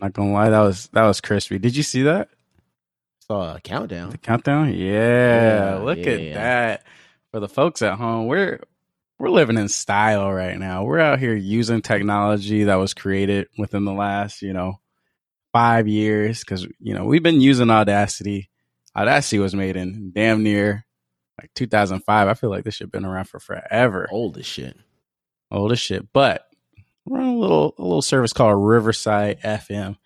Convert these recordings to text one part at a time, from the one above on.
Not gonna lie, that was that was crispy. Did you see that? Saw a countdown. The countdown? Yeah. Yeah, Look yeah, at yeah. that. For the folks at home, we're we're living in style right now. We're out here using technology that was created within the last, you know, five years. Cause, you know, we've been using Audacity. Audacity was made in damn near like 2005. I feel like this shit been around for forever. Old as shit. old as shit. But we're on a little a little service called Riverside FM.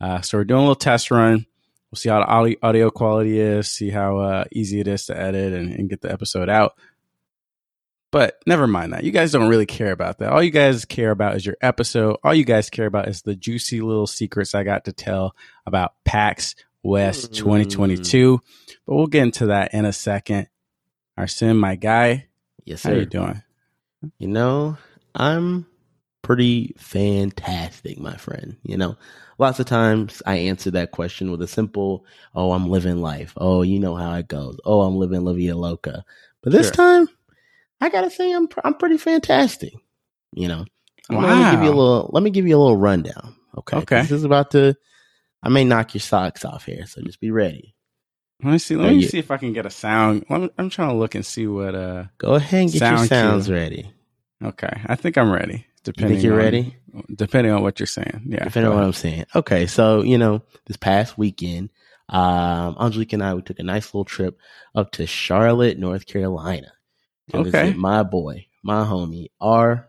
Uh, so we're doing a little test run. We'll see how the audio, audio quality is, see how uh, easy it is to edit and, and get the episode out. But never mind that. You guys don't really care about that. All you guys care about is your episode. All you guys care about is the juicy little secrets I got to tell about PAX West Mm. 2022. But we'll get into that in a second. Arsen, my guy, Yes, sir. how you doing? You know, I'm pretty fantastic, my friend. You know, lots of times I answer that question with a simple, oh, I'm living life. Oh, you know how it goes. Oh, I'm living La Vida Loca. But this Sure. time, I gotta say I'm I'm pretty fantastic. You know, I'm let me give you a little. Let me give you a little rundown. Okay. Okay. This is about to. I may knock your socks off here, so just be ready. Let me see. Let me you- see if I can get a sound. Let me, I'm trying to look and see what. Uh, Go ahead and get your sounds cue. ready. okay, I think I'm ready. You think you're on, ready? Depending on what you're saying. Yeah. Depending on what. I'm saying. Okay, so you know, this past weekend, um, Angelique and I we took a nice little trip up to Charlotte, North Carolina, to Okay. visit my boy, my homie, R.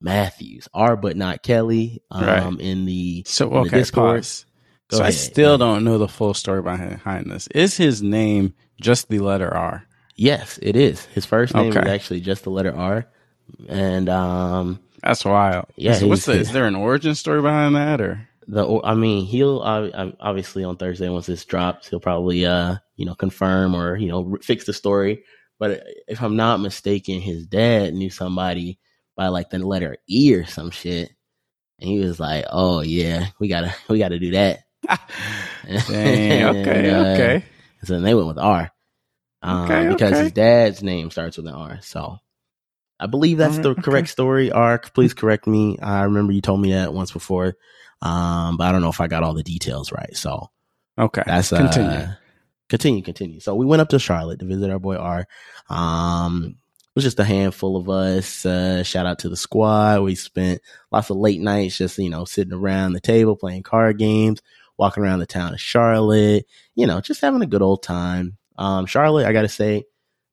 Matthews, R. But not Kelly, um, Right. in the So in the okay, Discord. pause. Go so I ahead. still don't know the full story behind, behind this. Is his name just the letter R? Yes, it is. His first name is actually just the letter R, and um, That's wild. Yeah, So what's the, is there an origin story behind that or? the I mean he'll uh, obviously on Thursday once this drops he'll probably uh you know confirm or you know fix the story. But if I'm not mistaken, his dad knew somebody by like the letter E or some shit, and he was like, "Oh yeah, we gotta we gotta do that." Dang. Okay. And, uh, okay. So then they went with R, um, Okay, because okay. his dad's name starts with an R. So I believe that's the okay. correct story. R, please correct me. I remember you told me that once before, um, but I don't know if I got all the details right. So Okay. that's uh, continue. continue, continue. So we went up to Charlotte to visit our boy R. Um, it was just a handful of us. Uh, shout out to the squad. We spent lots of late nights just you know sitting around the table playing card games, walking around the town of Charlotte. You know, just having a good old time. Um, Charlotte, I gotta say,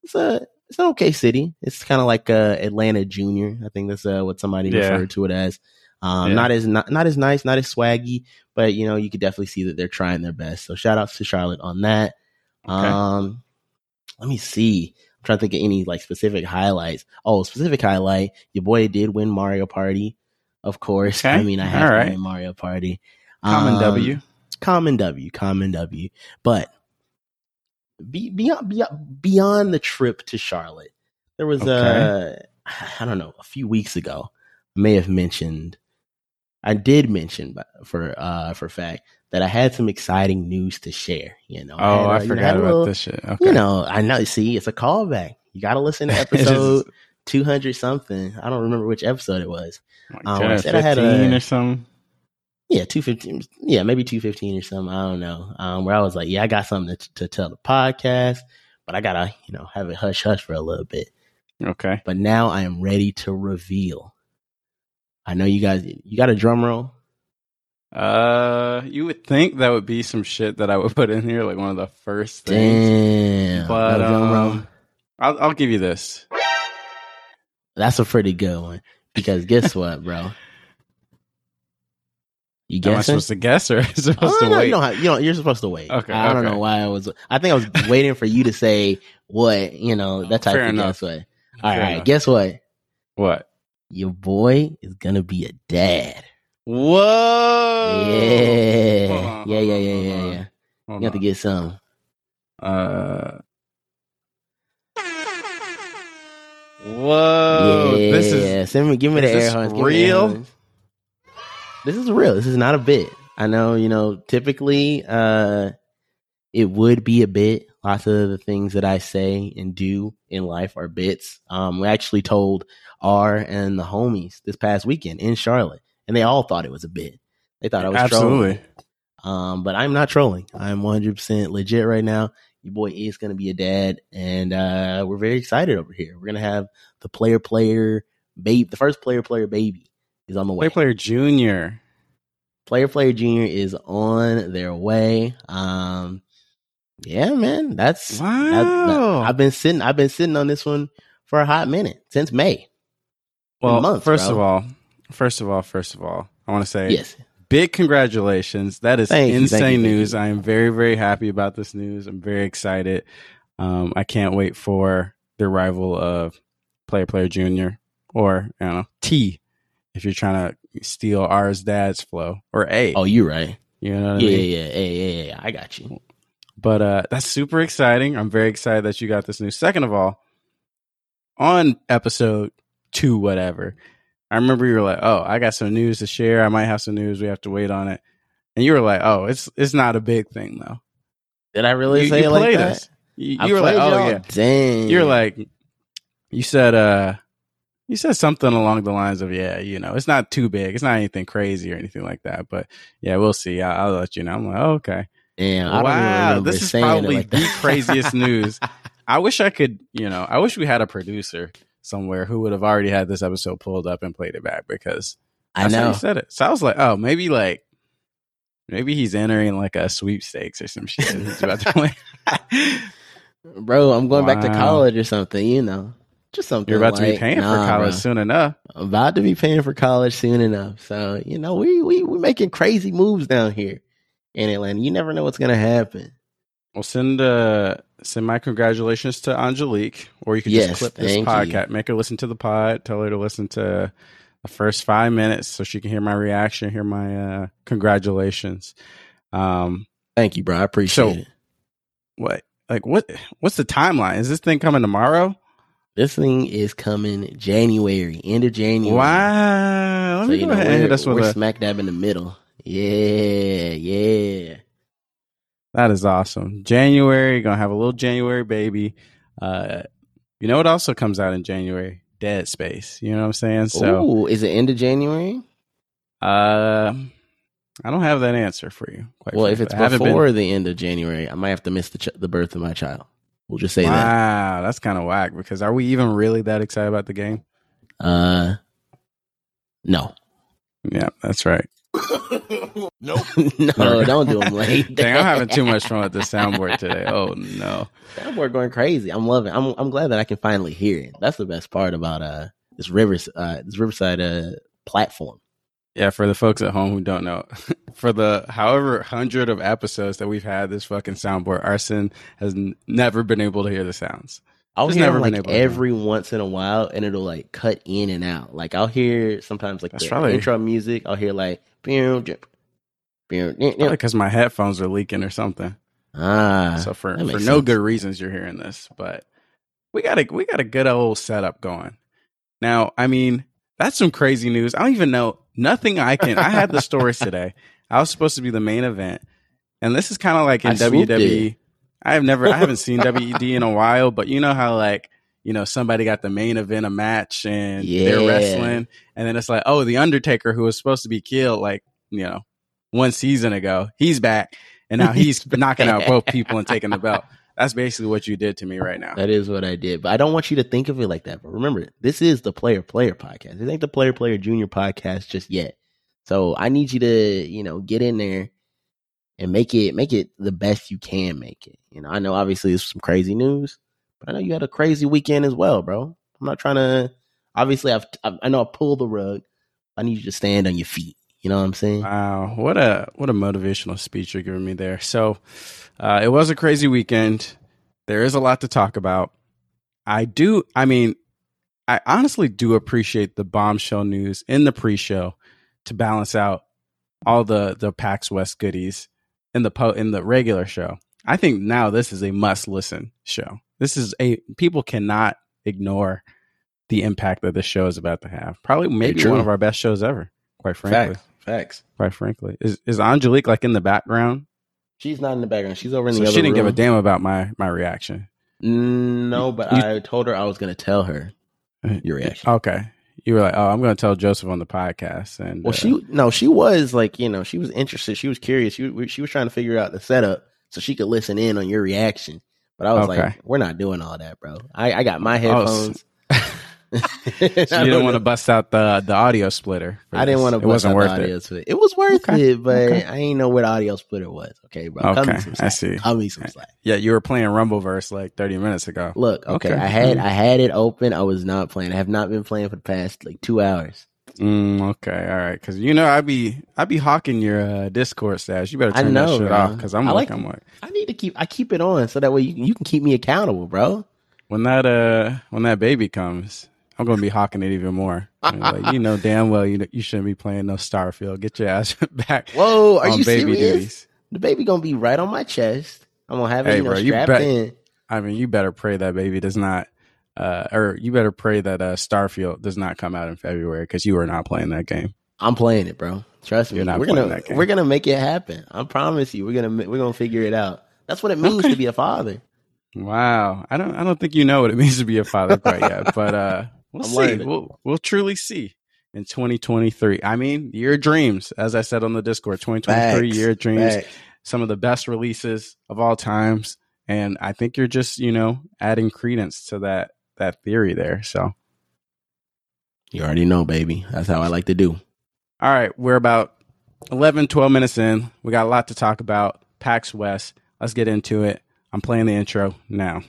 it's a it's an okay city. It's kind of like uh, Atlanta Junior. I think that's uh, what somebody Yeah. referred to it as. Um, Yeah. not as not, not as nice, not as swaggy, but you know you could definitely see that they're trying their best. So shout outs to Charlotte on that. Okay. Um, let me see. I'm trying to think of any like specific highlights. Oh, specific highlight. Your boy did win Mario Party, of course. Okay. I mean, I have All to right. win Mario Party. Common Um, W. common W, common W. But be, beyond beyond beyond the trip to Charlotte, there was uh I don't know a few weeks ago. I may have mentioned. I did mention but for uh for fact that I had some exciting news to share. You know, Oh, had, uh, I you know, forgot about little- this shit. Okay. You know, I know. See, it's a callback. You got to listen to episode two hundred something. I don't remember which episode it was. like um, 10 I said I had 15 a- or something. Yeah, two fifteen. Yeah, maybe two fifteen or something. I don't know. Um, where I was like, yeah, I got something to, to tell the podcast, but I gotta, you know, have it hush hush for a little bit. Okay. But now I am ready to reveal. I know you guys. You got a drum roll. Uh, you would think that would be some shit that I would put in here, like one of the first things. Damn. But No um, I'll I'll give you this. That's a pretty good one because guess what, bro? You Am I guessing? supposed to guess or am I supposed Oh, to no, wait? you don't have, you don't, you're supposed to wait. Okay, I don't okay. know why I was. I think I was waiting for you to say what you know that type Fair of enough. guess what. All Fair right, enough. guess what? What? Your boy is gonna be a dad. Whoa! yeah, on, yeah, yeah, yeah, yeah, yeah. Hold You have to get some. Uh. Whoa! yeah, This is send me, give me the air horns. give me the air real? This is real. This is not a bit. I know, you know, typically, uh, it would be a bit. Lots of the things that I say and do in life are bits. Um, we actually told R and the homies this past weekend in Charlotte, and they all thought it was a bit. They thought I was Absolutely. trolling. Um, but I'm not trolling. I'm 100% legit right now. Your boy is going to be a dad, and uh, we're very excited over here. We're going to have the player player baby, the first player player baby is on the way. Player Player Junior. Player Player Junior is on their way. Um, yeah, man, that's Wow. that- that- I've been sitting. I've been sitting on this one for a hot minute since May. well, months, first bro. of all, first of all, first of all, I want to say Yes, big congratulations. That is Thank insane you, news. you. I am very, very happy about this news. I'm very excited. Um, I can't wait for the arrival of Player Player Junior or I don't know T if you're trying to steal ours dad's flow or A. Oh, you're right. you know what I Yeah, mean? yeah, yeah, yeah, yeah, yeah. I got you. But uh, that's super exciting. I'm very excited that you got this news. Second of all, on episode two, whatever, I remember you were like, "Oh, I got some news to share. I might have some news. We have to wait on it." And you were like, "Oh, it's it's not a big thing though." Did I really you say you it like that? us. You, you were like, "Oh yeah." dang. You're like, you said, uh, you said something along the lines of, "Yeah, you know, it's not too big. It's not anything crazy or anything like that." But yeah, we'll see. I, I'll let you know. I'm like, oh, "Okay." Damn, I don't even wow, this is probably like the craziest news. I wish I could, you know, I wish we had a producer somewhere who would have already had this episode pulled up and played it back because I that's how know. you said it. So I was like, oh, maybe like, maybe he's entering like a sweepstakes or some shit. He's about to play. Bro, I'm going back to college or something, you know. Just something. You're about to be like- paying for college bro. soon enough. About to be paying for college soon enough. So, you know, we we we making crazy moves down here in Atlanta. You never know what's gonna happen. Well, send uh send my congratulations to Angelique, or you can Yes, just clip this podcast, make her listen to the pod, tell her to listen to the first five minutes so she can hear my reaction, hear my uh congratulations. Um, Thank you, bro. I appreciate So- it. what like what what's the timeline? Is this thing coming tomorrow? This thing is coming January, end of January. Wow! Let So, me go know, ahead and hit we're, us with we're a. smack dab in the middle. Yeah, yeah. That is awesome. January gonna have a little January baby. Uh, you know what also comes out in January? Dead Space. You know what I'm saying? So. Ooh, is it end of January? Uh, I don't have that answer for you. Quite Well, if it's haven't been- before the end of January, I might have to miss the ch- the birth of my child. We'll just say that. wow, that's kind of whack. Because are we even really that excited about the game? Uh, no, Yeah, that's right. Nope. no, don't do them late. Dang, I'm having too much fun with the soundboard today. Oh no. Soundboard going crazy. I'm loving. I'm I'm glad that I can finally hear it. That's the best part about uh this rivers uh this Riverside uh platform. Yeah, for the folks at home who don't know, for the however hundred of episodes that we've had this fucking soundboard, Arsen has n- never been able to hear the sounds. Just hear never them, been like able to every once in a while, and it'll like cut in and out. Like I'll hear sometimes like That's the probably- intro music. I'll hear like. Because my headphones are leaking or something. ah. so for for no sense. good reasons you're hearing this but we got a we got a good old setup going now i mean that's some crazy news. I don't even know. Nothing i can. I had the stories today. I was supposed to be the main event. And this is kind of like in I wwe it. i have never i haven't seen wed in a while but you know how like you know somebody got the main event a match and they're wrestling? And then it's like oh the undertaker who was supposed to be killed like you know one season ago he's back. And now he's knocking out both people and taking the belt. That's basically what you did to me right now. That is what I did. But I don't want you to think of it like that. But remember, this is the player player podcast. It ain't the player player junior podcast just yet. So I need you to, you know, get in there and make it make it the best you can make it. You know, I know obviously it's some crazy news, but I know you had a crazy weekend as well, bro. I'm not trying to obviously I've I I know I pulled the rug. I need you to stand on your feet. You know what I'm saying? Wow, what a what a motivational speech you're giving me there. So, uh, it was a crazy weekend. There is a lot to talk about. I do. I mean, I honestly do appreciate the bombshell news in the pre-show to balance out all the the PAX West goodies in the po- in the regular show. I think now this is a must listen show. This is a people cannot ignore the impact that this show is about to have. Probably maybe one of our best shows ever. Quite frankly Facts. quite frankly. Is is Angelique like in the background? She's not in the background. She's over in So the she other didn't give a damn about my my reaction. No, but You- I told her I was going to tell her your reaction. Okay. you were like, "Oh, I'm going to tell Joseph on the podcast." And Well, uh, she no, she was like you know she was interested. She was curious. She was- she was trying to figure out the setup so she could listen in on your reaction. But I was Okay. like, we're not doing all that, bro. I, I got my Oh, headphones. so you didn't want to bust out the the audio splitter. I didn't want to. It wasn't worth audio it. split. It was worth Okay. it, but Okay. I ain't know where the audio splitter was. Okay, bro. Okay, I see. Cut me some slack. Yeah, you were playing Rumbleverse like 30 minutes ago. Look, okay, Okay. I had Mm. I had it open. I was not playing. I have not been playing for the past like two hours. Mm, okay, all right. Because you know, I'd be I'd be hawking your uh, Discord stash. You better turn know, that shit bro. off. Because I'm I like, like- I'm like, I need to keep. I keep it on so that way you, you can keep me accountable, bro. when that uh when that baby comes, I'm gonna be hawking it even more. Like, you know damn well you you shouldn't be playing no Starfield. Get your ass back Whoa, are you baby serious? duties. The baby gonna be right on my chest. I'm gonna have it Hey, you know, bro, you strapped in. I mean, you better pray that baby does not, uh, or you better pray that uh, Starfield does not come out in February because you are not playing that game. I'm playing it, bro. Trust me. You're not we're playing gonna that game. we're gonna make it happen. I promise you. We're gonna we're gonna figure it out. That's what it means Okay. to be a father. Wow, I don't, I don't think you know what it means to be a father quite yet, but uh, we'll I'm see. learning. We'll, we'll truly see in 2023. I mean, your dreams, as I said on the Discord, 2023 Facts. year dreams, Facts. some of the best releases of all times, and I think you're just, you know, adding credence to that that theory there. So. You already know, baby. That's how I like to do. All right, we're about 11, 12 minutes in. We got a lot to talk about. PAX West. Let's get into it. I'm playing the intro now.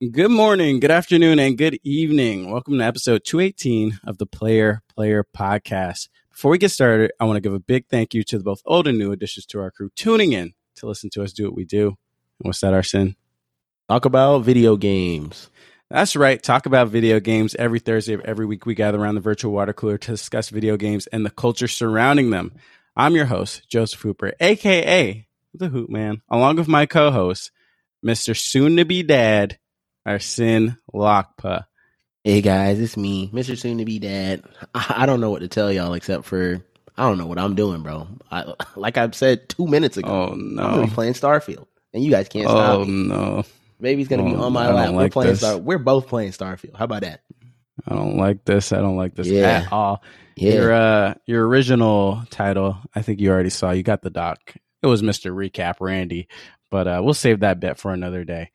Good morning, good afternoon, and good evening. Welcome to episode 218 of the Player Player Podcast. Before we get started, I want to give a big thank you to the both old and new additions to our crew tuning in to listen to us do what we do. And what's that, Arsen? Talk about video games. That's right. Talk about video games every Thursday of every week. We gather around the virtual water cooler to discuss video games and the culture surrounding them. I'm your host, Joseph Hooper, aka the Hoop Man, along with my co-host, Mr. Soon to be Dad, Arsen Lakpa. Hey guys, it's me, Mr. Soon to be Dad. I, I don't know what to tell y'all except for I don't know what I'm doing, bro. I, like I said two minutes ago, Oh I'm gonna no! be playing Starfield, and you guys can't Oh stop Oh no! Baby's gonna be Oh, on my I lap. We're like playing this. Star. We're both playing Starfield. How about that? I don't like this. I don't like this Yeah. at all. Yeah, Your uh, your original title, I think you already saw. You got the doc. It was Mister Recap Randy, but uh, we'll save that bit for another day.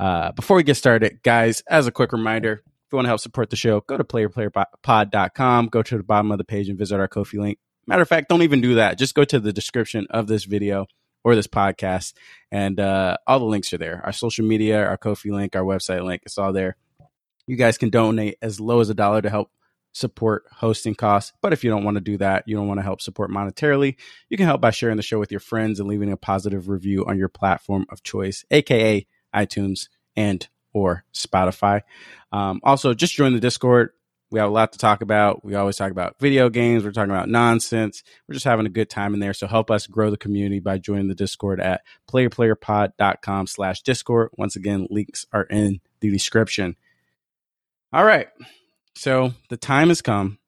Uh, before we get started, guys, as a quick reminder, if you want to help support the show, go to playerplayerpod.com. Go to the bottom of the page and visit our Ko-fi link. Matter of fact, don't even do that. Just go to the description of this video or this podcast, and uh, all the links are there. Our social media, our Ko-fi link, our website link, it's all there. You guys can donate as low as a dollar to help support hosting costs. But if you don't want to do that, you don't want to help support monetarily, you can help by sharing the show with your friends and leaving a positive review on your platform of choice, aka iTunes and or Spotify. Um, also, just join the Discord. We have a lot to talk about. We always talk about video games. We're talking about nonsense. We're just having a good time in there. So help us grow the community by joining the Discord at playerplayerpod.com slash Discord. Once again, links are in the description. All right. So the time has come.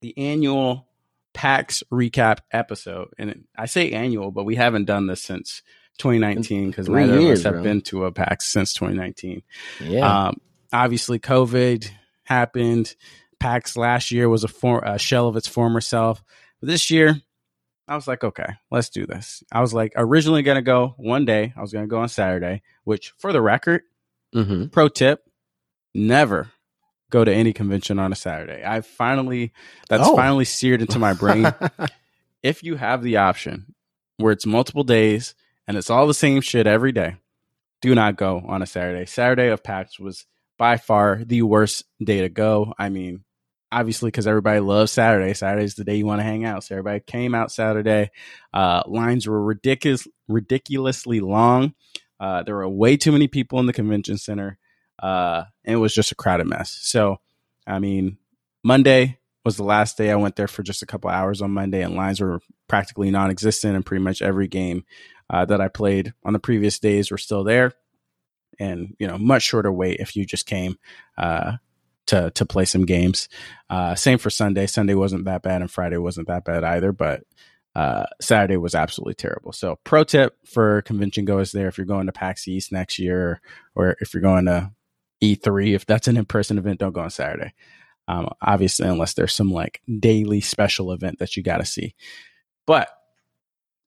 The annual PAX recap episode. And I say annual, but we haven't done this since 2019 because neither years, of us have bro. been to a PAX since 2019. yeah. Um, obviously, COVID happened. PAX last year was a, for- a shell of its former self. But this year, I was like, okay, let's do this. I was like, originally going to go one day. I was going to go on Saturday, which, for the record, mm-hmm. pro tip never go to any convention on a Saturday. I finally, that's Oh. finally seared into my brain. if you have the option where it's multiple days and it's all the same shit every day, do not go on a Saturday. Saturday of PAX was by far the worst day to go. I mean, obviously, because everybody loves Saturday. Saturday's the day you want to hang out. So everybody came out Saturday. Uh, lines were ridiculous, ridiculously long. Uh, there were way too many people in the convention center. Uh, and it was just a crowded mess. So, I mean, Monday was the last day I went there for just a couple hours on Monday, and lines were practically non existent, and pretty much every game uh, that I played on the previous days were still there. And, you know, much shorter wait if you just came uh, to to play some games. Uh, same for Sunday. Sunday wasn't that bad, and Friday wasn't that bad either. But uh, Saturday was absolutely terrible. So, pro tip for convention goers there: if you're going to PAX East next year, or if you're going to E3, if that's an in person event, don't go on Saturday. Um, obviously, unless there's some like daily special event that you got to see. But,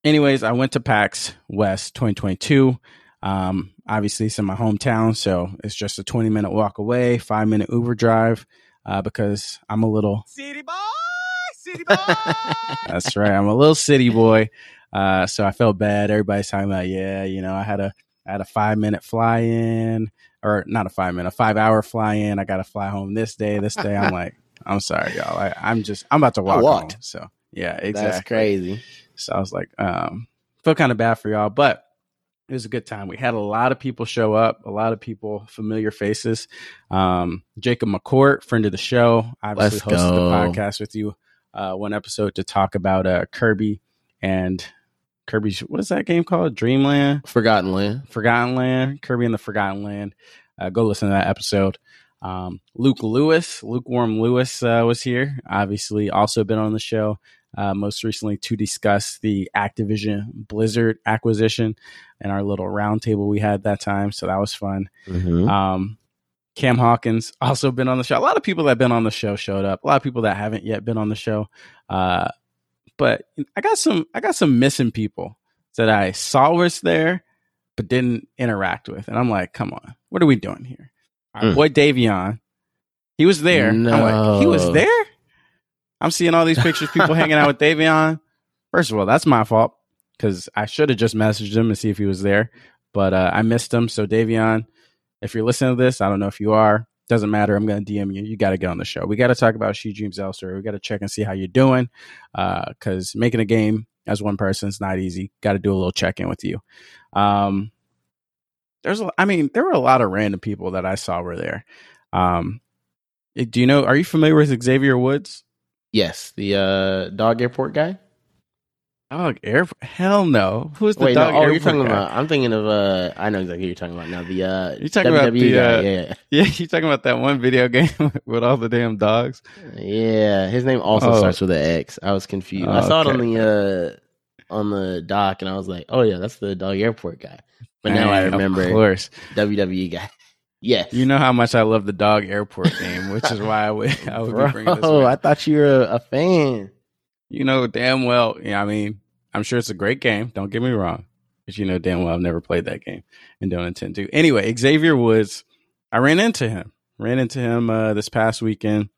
anyways, I went to PAX West 2022. Um, obviously, it's in my hometown, so it's just a 20 minute walk away, five minute Uber drive, uh, because I'm a little city boy, city boy. That's right, I'm a little city boy. Uh, so I felt bad. Everybody's talking about, yeah, you know, I had a I had a five minute fly in, or not a five minute, a five hour fly in. I got to fly home this day. This day, I'm like, I'm sorry, y'all. I, I'm just, I'm about to walk home. So yeah, exactly. That's crazy. So I was like, um, feel kind of bad for y'all, but it was a good time. We had a lot of people show up, a lot of people, familiar faces. Um, Jacob McCourt, friend of the show, obviously Let's hosted the podcast with you uh, one episode to talk about uh, Kirby and Kirby's, what is that game called? Dreamland? Forgotten Land. Forgotten Land, Kirby and the Forgotten Land. Uh, go listen to that episode. Um, Luke Lewis, Lukewarm Lewis uh, was here. Obviously, also been on the show. Uh, most recently to discuss the Activision Blizzard acquisition and our little roundtable we had that time. So that was fun. Mhm. Um, Cam Hawkins also been on the show. A lot of people that have been on the show showed up. A lot of people that haven't yet been on the show. Uh, but I got some I got some missing people that I saw was there but didn't interact with. And I'm like, come on, what are we doing here? Our Mm. boy Davion, he was there. I'm like, he was there? I'm seeing all these pictures, people hanging out with Davion. First of all, that's my fault because I should have just messaged him and see if he was there. But uh, I missed him. So Davion, if you're listening to this, I don't know if you are. Doesn't matter. I'm going to DM you. You got to get on the show. We got to talk about She Dreams Elsewhere. We got to check and see how you're doing. Because making a game as one person is not easy. Got to do a little check in with you. Um, there's, a- I mean, there were a lot of random people that I saw were there. Um, do you know? Are you familiar with Xavier Woods? Yes, the uh, dog airport guy. Dog airport? Hell no. Who's the Wait, dog no, oh, you're airport talking guy? about. I'm thinking of. uh I know exactly who you're talking about now. The uh, You're talking about the, guy. uh, yeah, Yeah, you talking about that one video game with all the damn dogs? yeah. His name also Oh. starts with an X. I was confused. I saw it on the uh on the doc, and I was like, oh yeah, that's the dog airport guy. But now I remember Of course. WWE guy. Yes, You know how much I love the dog airport game, which is why I would, I would be bringing this Bro, up. I thought you were a, a fan. You know damn well. Yeah, I mean, I'm sure it's a great game. Don't get me wrong, but you know damn well I've never played that game and don't intend to. Anyway, Xavier Woods, I ran into him. Ran into him uh, this past weekend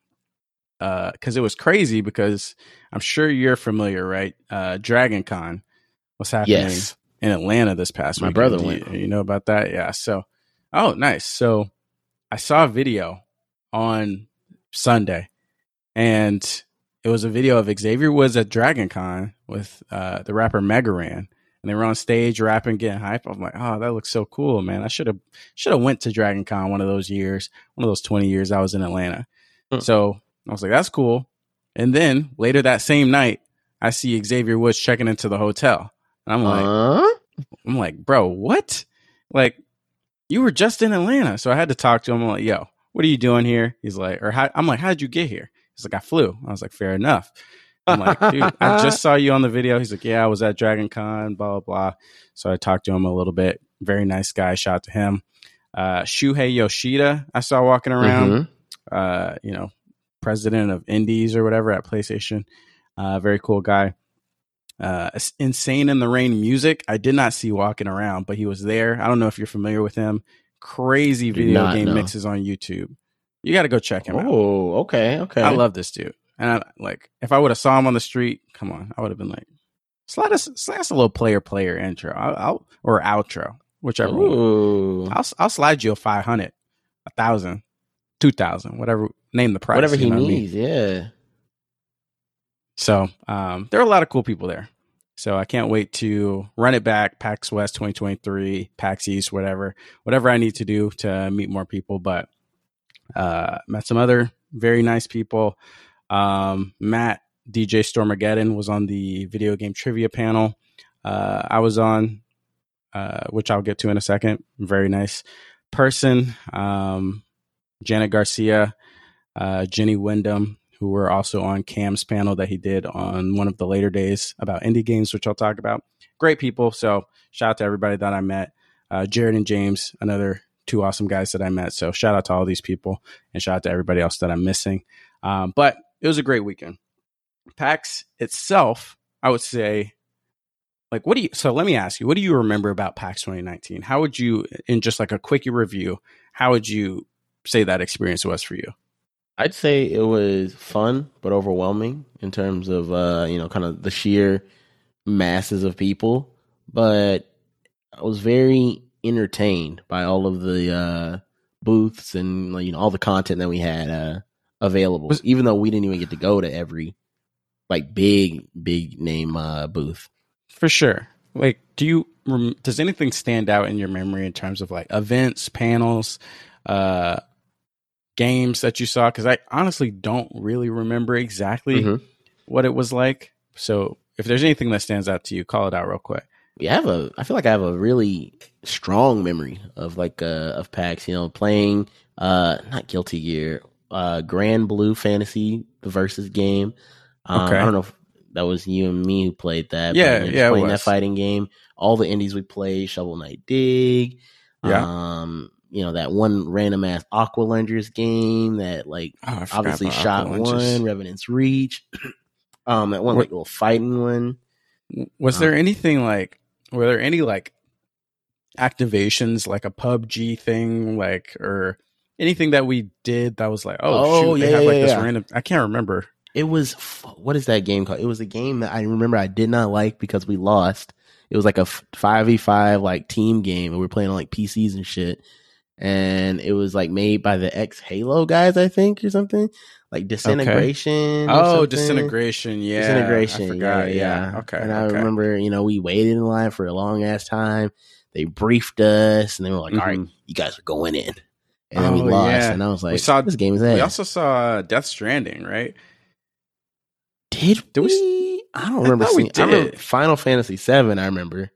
because it was crazy. Because I'm sure you're familiar, right? Uh, Dragon Con was happening Yes, in Atlanta this past My weekend. brother went. You, you know about that? Yeah. So, oh, nice. So, I saw a video on Sunday, and it was a video of Xavier Woods at Dragon Con with uh, the rapper Mega Ran, and they were on stage rapping, getting hype. I'm like, oh, that looks so cool, man. I should have should have went to Dragon Con one of those years, one of those 20 years I was in Atlanta. Hmm. So I was like, that's cool. And then later that same night, I see Xavier Woods checking into the hotel. And I'm like? I'm like, bro, what? Like, you were just in Atlanta. So I had to talk to him. I'm like, yo, what are you doing here? He's like, or how, I'm like, how did you get here? He's like, I flew. I was like, fair enough. I'm like, dude, I just saw you on the video. He's like, yeah, I was at Dragon Con, blah, blah, blah. So I talked to him a little bit. Very nice guy. Shout out to him. Uh, Shuhei Yoshida, I saw walking around, Mhm. uh, you know, president of Indies or whatever at PlayStation. Uh, very cool guy. Uh, Insane in the Rain music. I did not see walking around, but he was there. I don't know if you're familiar with him. Crazy video not game mixes on YouTube. You got to go check him out. Oh, okay, okay. I love this dude. And I, like, if I would have saw him on the street, come on, I would have been like, slide us, slide us a little player player intro, I'll, I'll or outro, whichever. one. Ooh. I'll I'll slide you a five hundred, a thousand, two thousand, whatever. Name the price. Whatever you he know what I mean? needs, yeah. So um, there are a lot of cool people there. So I can't wait to run it back, PAX West 2023, PAX East, whatever, whatever I need to do to meet more people. But uh, met some other very nice people. Um, Matt DJ Stormageddon was on the video game trivia panel. Uh, I was on, uh, which I'll get to in a second. Very nice person. Um, Janet Garcia uh, Jenny Wyndham, who were also on Cam's panel that he did on one of the later days about indie games, which I'll talk about. Great people. So shout out to everybody that I met. Uh, Jared and James, another two awesome guys that I met. So shout out to all these people and shout out to everybody else that I'm missing. Um, but it was a great weekend. PAX itself, I would say, like, what do you, so let me ask you, what do you remember about PAX 2019? How would you, in just like a quickie review, how would you say that experience was for you? I'd say it was fun but overwhelming in terms of uh, you know, kind of the sheer masses of people. But I was very entertained by all of the uh, booths and you know all the content that we had uh, available. Was- even though we didn't even get to go to every like big big name uh, booth. For sure. Like, do you, does anything stand out in your memory in terms of like events, panels, uh, games that you saw? Cause I honestly don't really remember exactly Mhm. what it was like. So if there's anything that stands out to you, call it out real quick. Yeah, I have a. I feel like I have a really strong memory of like uh of PAX. You know, playing uh not Guilty Gear, uh Granblue Fantasy the versus game. Um, Okay. I don't know if that was you and me who played that. Yeah, but, you know, just yeah, playing that fighting game. All the indies we played, Shovel Knight Dig. Yeah. Um, you know that one random ass Aqualungers game that like Oh, obviously shot one, Revenant's Reach. um, that one What- like little fighting one. Was Uh, there anything like, were there any like activations, like a PUBG thing, like, or anything that we did that was like, oh, Oh, shoot, they yeah, have like yeah, this yeah. random, I can't remember. It was what is that game called? It was a game that I remember I did not like because we lost. It was like a five v five like team game, and we were playing on like PCs and shit. And it was like made by the ex Halo guys, I think, or something like disintegration. or Oh, disintegration. Yeah. disintegration. I forgot. Yeah, yeah. Okay. And I okay. remember, you know, we waited in line for a long ass time. They briefed us, and they were like, "All right, Mhm. you guys are going in." And then we Oh, lost, yeah. and I was like, We saw- "This game is ass." We also saw uh, Death Stranding, right? Did, Did we we? I don't remember we seeing. I remember did. Final Fantasy Seven. I remember.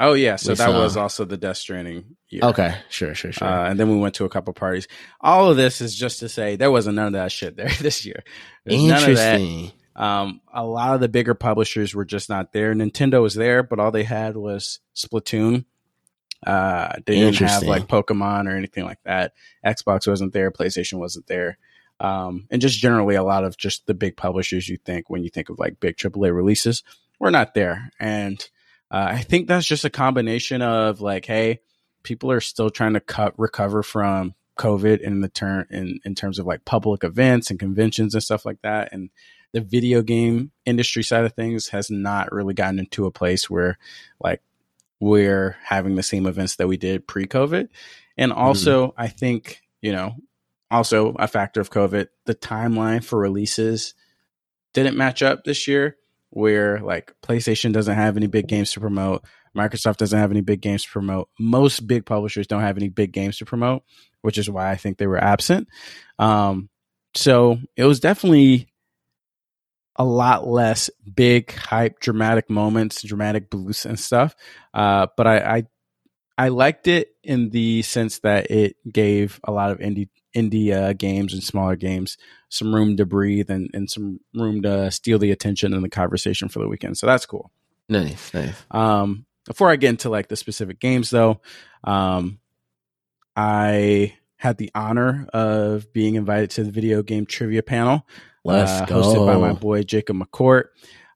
Oh yeah, so We that saw- was also the Death Stranding. Year. Okay, sure, sure, sure. Uh, and then we went to a couple parties. All of this is just to say there wasn't none of that shit there this year. There's none of that. Interesting. Um, a lot of the bigger publishers were just not there. Nintendo was there, but all they had was Splatoon. Uh, they didn't have like Pokemon or anything like that. Xbox wasn't there. PlayStation wasn't there. Um, and just generally a lot of just the big publishers you think when you think of like big AAA releases were not there. And uh, I think that's just a combination of like, hey, people are still trying to cut recover from COVID in the turn in in terms of like public events and conventions and stuff like that. And the video game industry side of things has not really gotten into a place where like we're having the same events that we did pre-COVID. And also, I think, you know, also a factor of COVID, the timeline for releases didn't match up this year where like PlayStation doesn't have any big games to promote, Microsoft doesn't have any big games to promote. Most big publishers don't have any big games to promote, which is why I think they were absent. Um, so it was definitely a lot less big hype, dramatic moments, dramatic boosts and stuff. Uh, but I, I, I liked it in the sense that it gave a lot of indie indie uh, games and smaller games some room to breathe and, and some room to steal the attention and the conversation for the weekend. So that's cool. Nice, nice. Um, before I get into like the specific games, though, um, I had the honor of being invited to the video game trivia panel, Let's uh, go. hosted by my boy Jacob McCourt.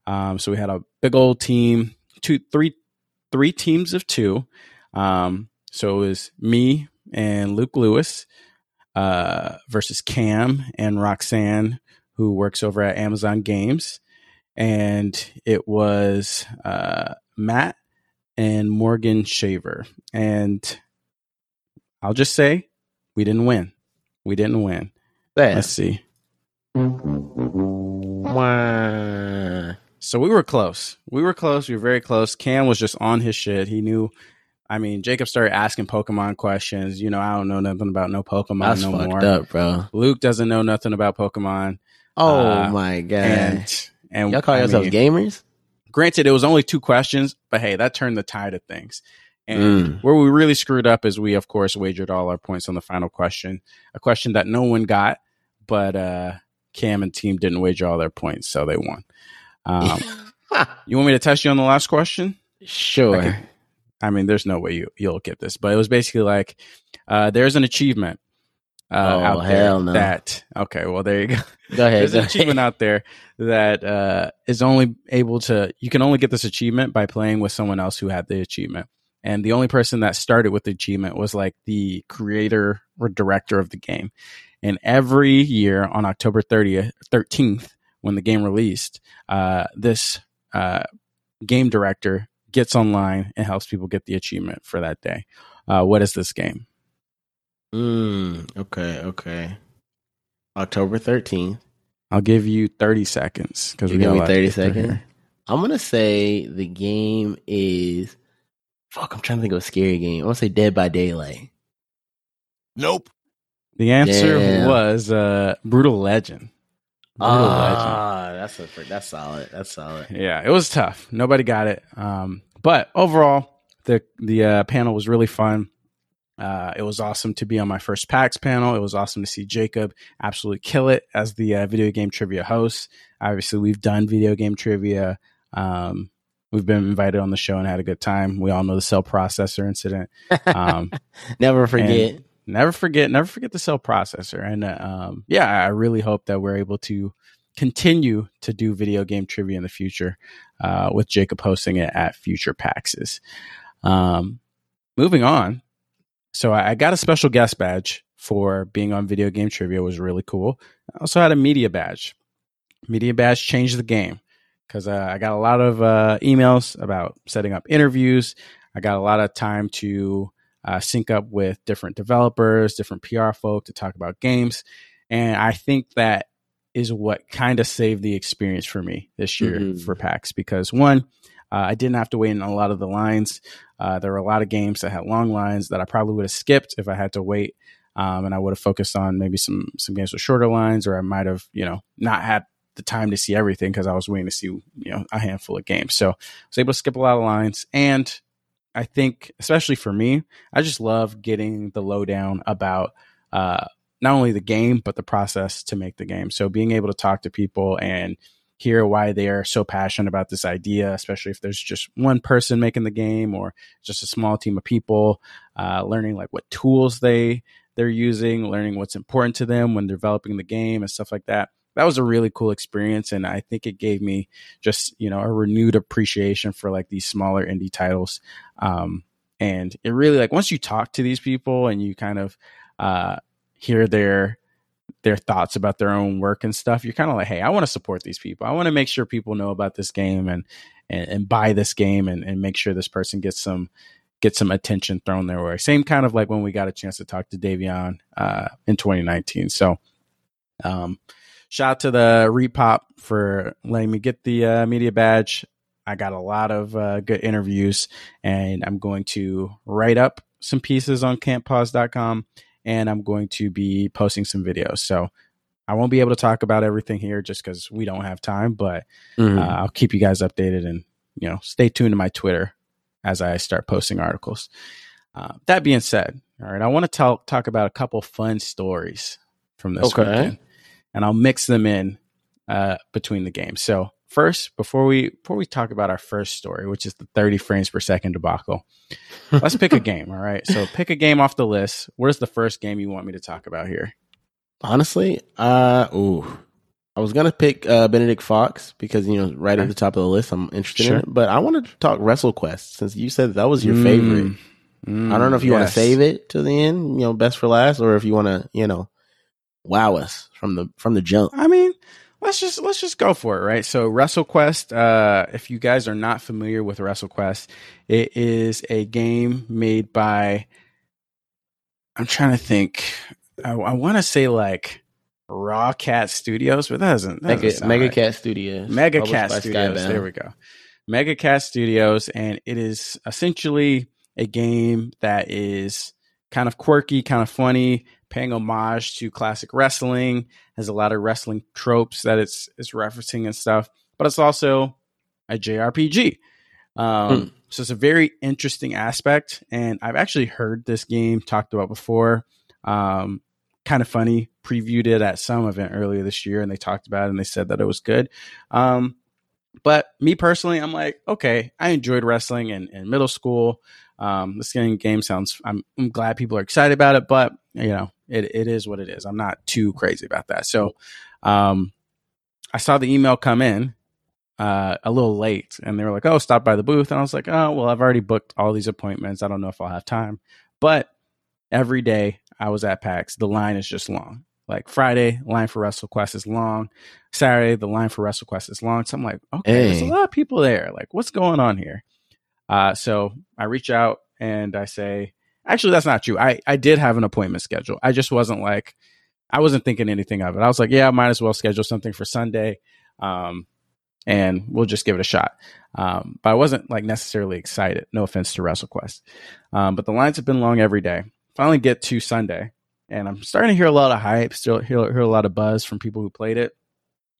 Um, so we had a big old team, two, three, three teams of two. Um, so it was me and Luke Lewis uh, versus Cam and Roxanne, who works over at Amazon Games, and it was uh, Matt and Morgan Shaver. And I'll just say, we didn't win. We didn't win. Bad. Let's see. Wah. So we were close. We were close. We were very close. Cam was just on his shit. He knew. I mean, Jacob started asking Pokemon questions. You know, I don't know nothing about no Pokemon That's no fucked more. up, bro. Luke doesn't know nothing about Pokemon. Oh Uh, my god. And and Y'all call I yourselves mean, gamers? granted, it was only two questions, but hey, that turned the tide of things. And Mm. where we really screwed up is we, of course, wagered all our points on the final question, a question that no one got, but uh, Cam and team didn't wager all their points, so they won. Um, you want me to test you on the last question? sure. Okay. I mean, there's no way you you'll get this, but it was basically like uh, there's an achievement uh, Oh, out hell there no. that okay, well there you go. Go ahead. There's Go an achievement ahead. out there that uh, is only able to you can only get this achievement by playing with someone else who had the achievement. And the only person that started with the achievement was like the creator or director of the game. And every year on October 30th, 13th, when the game released, uh, this uh, game director gets online and helps people get the achievement for that day. Uh, what is this game? Mm, okay, okay. October 13th. I'll give you 30 seconds because You we give got a me to 30 seconds? I'm going to say the game is. Fuck, I'm trying to think of a scary game. I'm going to say Dead by Daylight. Nope. The answer Damn. was uh, Brutal Legend. Ah, that's a, that's solid. That's solid. Yeah, it was tough. Nobody got it. Um, but overall, the the uh, panel was really fun. Uh, it was awesome to be on my first PAX panel. It was awesome to see Jacob absolutely kill it as the uh, video game trivia host. Obviously, we've done video game trivia. Um, we've been invited on the show and had a good time. We all know the cell processor incident. Um, Never forget. Never forget never forget the cell processor. And uh, um, yeah i really hope that we're able to continue to do video game trivia in the future uh, with jacob hosting it at future paxes um, moving on. So I, I got a special guest badge for being on video game trivia was really cool. I also had a media badge. Media badge changed the game because uh, i got a lot of uh, emails about setting up interviews. I got a lot of time to uh, sync up with different developers, different PR folk to talk about games. And I think that is what kind of saved the experience for me this year Mhm. for PAX because one, uh, I didn't have to wait in a lot of the lines. Uh, there were a lot of games that had long lines that I probably would have skipped if I had to wait. Um, and I would have focused on maybe some some games with shorter lines, or I might have you know not had the time to see everything because I was waiting to see you know a handful of games. So I was able to skip a lot of lines, and I think especially for me, I just love getting the lowdown about uh, not only the game but the process to make the game. So being able to talk to people and hear why they are so passionate about this idea, especially if there's just one person making the game or just a small team of people, uh, learning like what tools they they're using, learning what's important to them when developing the game and stuff like that. That was a really cool experience, and I think it gave me just you know a renewed appreciation for like these smaller indie titles. Um, and it really like once you talk to these people and you kind of uh, hear their their thoughts about their own work and stuff, you're kind of like, hey, I want to support these people. I want to make sure people know about this game and and, and buy this game and, and make sure this person gets some get some attention thrown their way. Same kind of like when we got a chance to talk to Davion uh, in 2019. So, um, shout out to the Repop for letting me get the uh, media badge. I got a lot of uh, good interviews, and I'm going to write up some pieces on camppause.com and I'm going to be posting some videos. So I won't be able to talk about everything here just because we don't have time, but Mhm. uh, I'll keep you guys updated and you know stay tuned to my Twitter as I start posting articles. Uh, that being said, all right, I want to talk talk about a couple fun stories from this Okay. weekend, and I'll mix them in uh, between the games. So first, before we before we talk about our first story, which is the 30 frames per second debacle, let's pick a game. All right, so pick a game off the list. Where's the first game you want me to talk about here? Honestly, uh, ooh, I was gonna pick uh, Benedict Fox because you know right Okay. at the top of the list. I'm interested Sure. in it, but I wanted to talk WrestleQuest since you said that was your favorite. Mm, I don't know if you want to save it to the end, you know, best for last, or if you want to, you know, wow us from the from the jump. I mean, let's just let's just go for it, right? So WrestleQuest, uh, if you guys are not familiar with WrestleQuest, it is a game made by I'm trying to think. I, I want to say like Raw Cat Studios, but that doesn't, that Mega, doesn't Mega right. Cat Studios, Mega Cat Studios. Skybound. There we go. Mega Cat Studios, and it is essentially a game that is kind of quirky, kind of funny, paying homage to classic wrestling. Has a lot of wrestling tropes that it's it's referencing and stuff, but it's also a JRPG. Um, Hmm. So it's a very interesting aspect, and I've actually heard this game talked about before. Um, Kinda Funny previewed it at some event earlier this year, and they talked about it and they said that it was good. Um, but me personally, I'm like, okay, I enjoyed wrestling in, in middle school. Um, this game, game sounds, I'm, I'm glad people are excited about it, but you know, it, it is what it is. I'm not too crazy about that. So, um, I saw the email come in, uh, a little late and they were like, oh, stop by the booth. And I was like, oh, well, I've already booked all these appointments. I don't know if I'll have time. But every day I was at PAX, the line is just long. Like Friday, line for WrestleQuest is long. Saturday, the line for WrestleQuest is long. So I'm like, okay, hey. there's a lot of people there. Like, what's going on here? Uh, so I reach out and I say, actually, that's not true. I, I did have an appointment schedule. I just wasn't like, I wasn't thinking anything of it. I was like, yeah, I might as well schedule something for Sunday. Um, and we'll just give it a shot. Um, but I wasn't like necessarily excited. No offense to WrestleQuest. Um, but the lines have been long every day. Finally get to Sunday and I'm starting to hear a lot of hype, still hear, hear a lot of buzz from people who played it.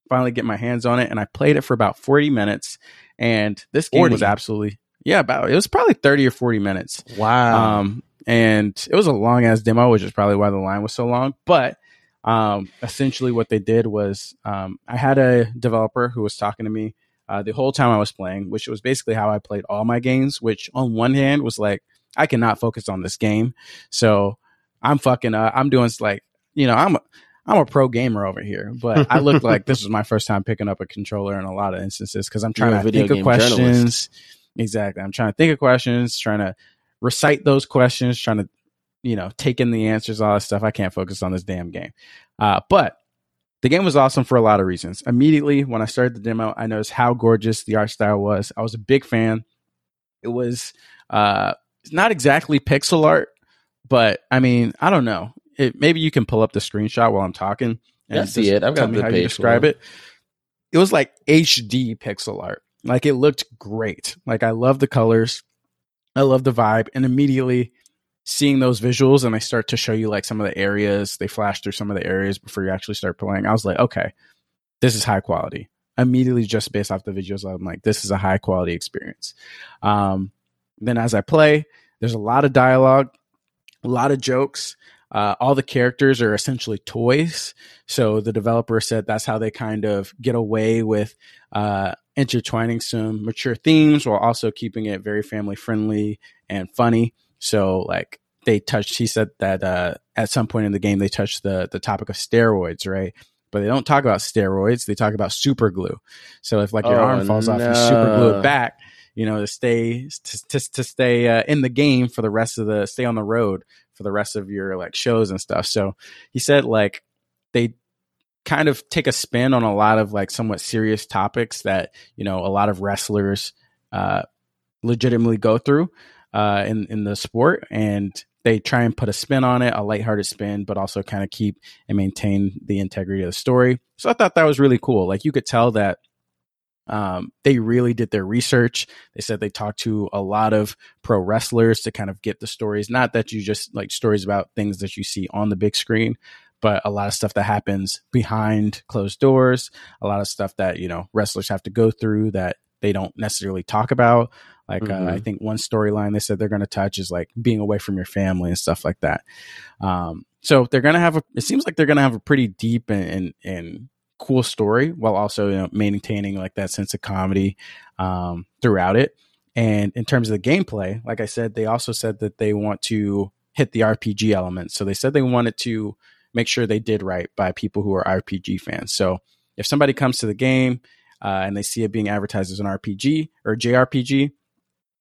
Finally, get my hands on it, and I played it for about 40 minutes. And this game 40. was absolutely yeah, about it was probably 30 or 40 minutes. Wow. Um, and it was a long ass demo, which is probably why the line was so long. But um, essentially, what they did was um, I had a developer who was talking to me uh, the whole time I was playing, which was basically how I played all my games. Which on one hand was like I cannot focus on this game, so I'm fucking uh, I'm doing like you know I'm a, I'm a pro gamer over here, but I look like this was my first time picking up a controller in a lot of instances because I'm trying to think of questions. Journalist. Exactly, I'm trying to think of questions, trying to recite those questions, trying to you know take in the answers, all that stuff. I can't focus on this damn game, uh, but. The game was awesome for a lot of reasons. Immediately, when I started the demo, I noticed how gorgeous the art style was. I was a big fan. It was uh, not exactly pixel art, but I mean, I don't know. It, maybe you can pull up the screenshot while I'm talking and I see it. I've got me how you describe it. It was like HD pixel art. Like it looked great. Like I love the colors. I love the vibe. And immediately seeing those visuals and they start to show you like some of the areas, they flash through some of the areas before you actually start playing. I was like, okay, this is high quality. Immediately just based off the visuals, I'm like, this is a high quality experience. Um, then as I play, there's a lot of dialogue a lot of jokes. Uh, all the characters are essentially toys. So the developer said that's how they kind of get away with uh, intertwining some mature themes while also keeping it very family friendly and funny. So like they touched, he said that uh, at some point in the game they touched the the topic of steroids, right? But they don't talk about steroids; they talk about super glue. So if like your oh, arm falls no. off, you super glue it back you know, to stay to to, to stay uh, in the game for the rest of the stay on the road for the rest of your like shows and stuff. So he said like they kind of take a spin on a lot of like somewhat serious topics that you know a lot of wrestlers uh, legitimately go through uh, in in the sport, and they try and put a spin on it, a lighthearted spin, but also kind of keep and maintain the integrity of the story. So I thought that was really cool. Like you could tell that um, they really did their research. They said they talked to a lot of pro wrestlers to kind of get the stories. Not that you just like stories about things that you see on the big screen, but a lot of stuff that happens behind closed doors, a lot of stuff that, you know, wrestlers have to go through that they don't necessarily talk about. Like mm-hmm. uh, I mm-hmm. think one storyline they said they're going to touch is like being away from your family and stuff like that. Um, so they're going to have a. It seems like they're going to have a pretty deep and, and, and cool story while also you know, maintaining like that sense of comedy um, throughout it. And in terms of the gameplay, like I said, they also said that they want to hit the RPG elements. So they said they wanted to make sure they did right by people who are RPG fans. So if somebody comes to the game uh, and they see it being advertised as an RPG or JRPG,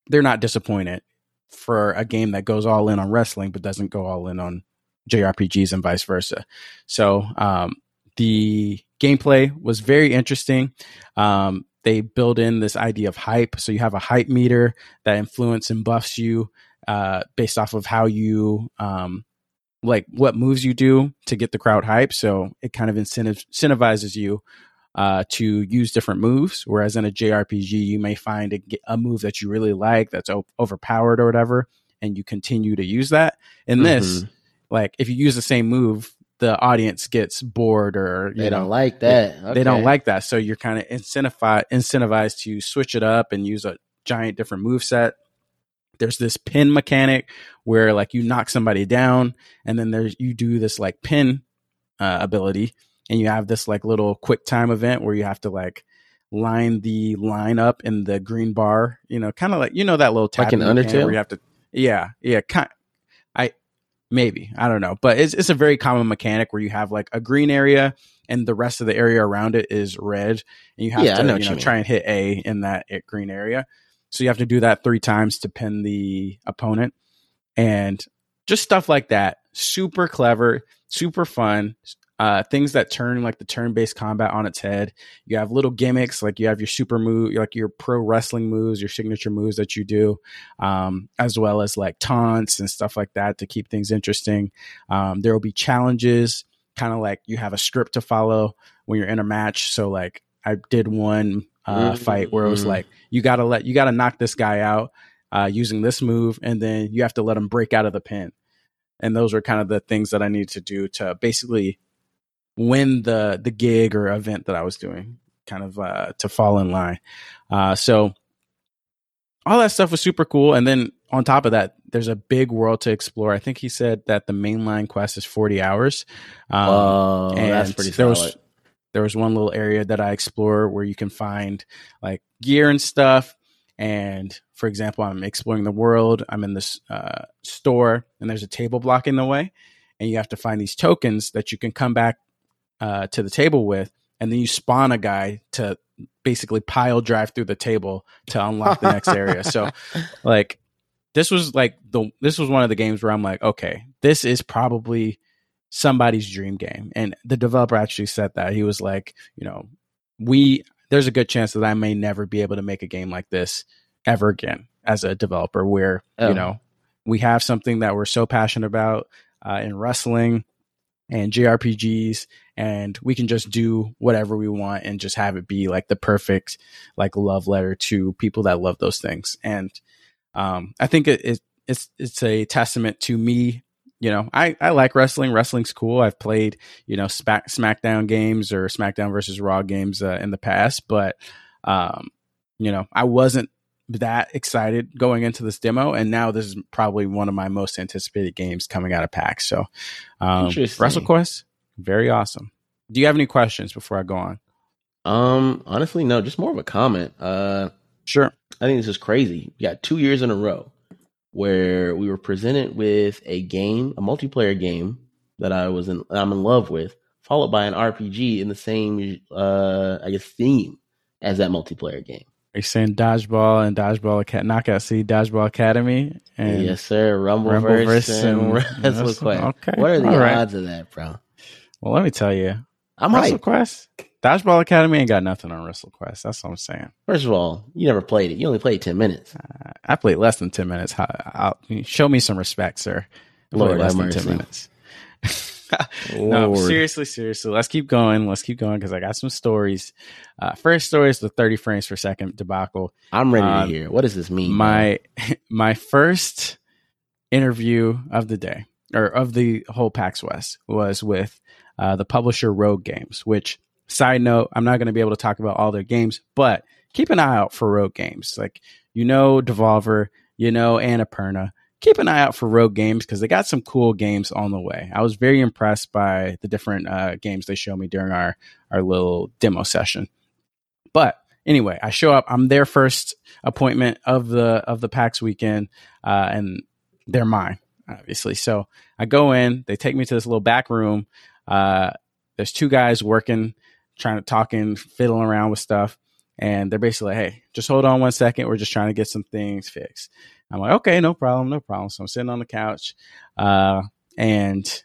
they're not disappointed for a game that goes all in on wrestling but doesn't go all in on JRPGs and vice versa. So um, the gameplay was very interesting. Um, they build in this idea of hype. So you have a hype meter that influence and buffs you uh, based off of how you um, like what moves you do to get the crowd hype. So it kind of incentivizes you uh, to use different moves. Whereas in a JRPG, you may find a, a move that you really like that's o- overpowered or whatever, and you continue to use that. In mm-hmm. this, like if you use the same move the audience gets bored or they know, don't like that. They, okay. they, don't like that. So you're kind of incentivized incentivized to switch it up and use a giant different move set there's this pin mechanic where like you knock somebody down and then there's you do this like pin uh, ability and you have this like little quick time event where you have to like line the line up in the green bar you know kind of like you know that little Like mechanic Undertale? where you have to yeah yeah kind i maybe i don't know but it's, it's a very common mechanic where you have like a green area and the rest of the area around it is red and you have Yeah, to know you know you try and hit a in that eh, green area so you have to do that three times to pin the opponent. And just stuff like that. Super clever super fun uh, things that turn like the turn-based combat on its head. You have little gimmicks like you have your super move like your pro wrestling moves your signature moves that you do um, as well as like taunts and stuff like that to keep things interesting. Um, there will be challenges kind of like you have a script to follow when you're in a match. So like i did one uh, Mhm, fight where it was mhm. like you gotta let you gotta knock this guy out uh, using this move and then you have to let him break out of the pin and those were kind of the things that i needed to do to basically win the the gig or event that i was doing kind of uh, to fall in line uh, so all that stuff was super cool and then on top of that there's a big world to explore i think he said that the mainline quest is 40 hours um, oh, that's and there solid. was there was one little area that I explore where you can find like gear and stuff. And for example, I'm exploring the world. I'm in this uh, store, and there's a table blocking the way, and you have to find these tokens that you can come back uh, to the table with, and then you spawn a guy to basically pile drive through the table to unlock the next area. So like this was like the this was one of the games where I'm like, okay, this is probably somebody's dream game. And the developer actually said that. He was like, you know, we there's a good chance that I may never be able to make a game like this ever again as a developer where, Oh. you know, we have something that we're so passionate about uh, in wrestling and JRPGs and we can just do whatever we want and just have it be like the perfect like love letter to people that love those things. And um, I think it, it it's it's a testament to me. You know, I, I like wrestling. Wrestling's cool. I've played, you know, Smack, SmackDown games or SmackDown versus Raw games uh, in the past, but, um, you know, I wasn't that excited going into this demo, and now this is probably one of my most anticipated games coming out of PAX. So, um, WrestleQuest, very awesome. Do you have any questions before I go on? Um, honestly, no, just more of a comment. Uh, Sure. I think this is crazy. We got two years in a row where we were presented with a game, a multiplayer game that I was in, I'm in love with, followed by an RPG in the same, uh, I guess, theme as that multiplayer game. Are you saying Dodgeball and Dodgeball Knockout City Dodgeball Academy? And yes, sir. Rumbleverse, Rumbleverse and and WrestleQuest. Okay. What are the All right. odds of that, bro? Well, let me tell you, I'm hyped. WrestleQuest, Dodgeball Academy ain't got nothing on WrestleQuest. That's what I'm saying. First of all, you never played it. You only played 10 minutes. Uh, I played less than ten minutes. I'll, show me some respect, sir. I Lord less than ten minutes. no, seriously, seriously. Let's keep going. Let's keep going because I got some stories. Uh, first story is the 30 frames per second debacle. I'm ready Um, to hear. What does this mean? my my first interview of the day or of the whole PAX West was with uh, the publisher Rogue Games. Which side note, I'm not going to be able to talk about all their games, but keep an eye out for Rogue Games. Like you know, Devolver, you know, Annapurna. Keep an eye out for Rogue Games because they got some cool games on the way. I was very impressed by the different uh, games they showed me during our our little demo session. But anyway, I show up. I'm their first appointment of the of the PAX weekend, uh, and they're mine, obviously. So I go in. They take me to this little back room. Uh, there's two guys working, trying to talking, fiddling around with stuff, and they're basically, like, "Hey, just hold on one second. We're just trying to get some things fixed." I'm like, "Okay, no problem, no problem." So I'm sitting on the couch, uh, and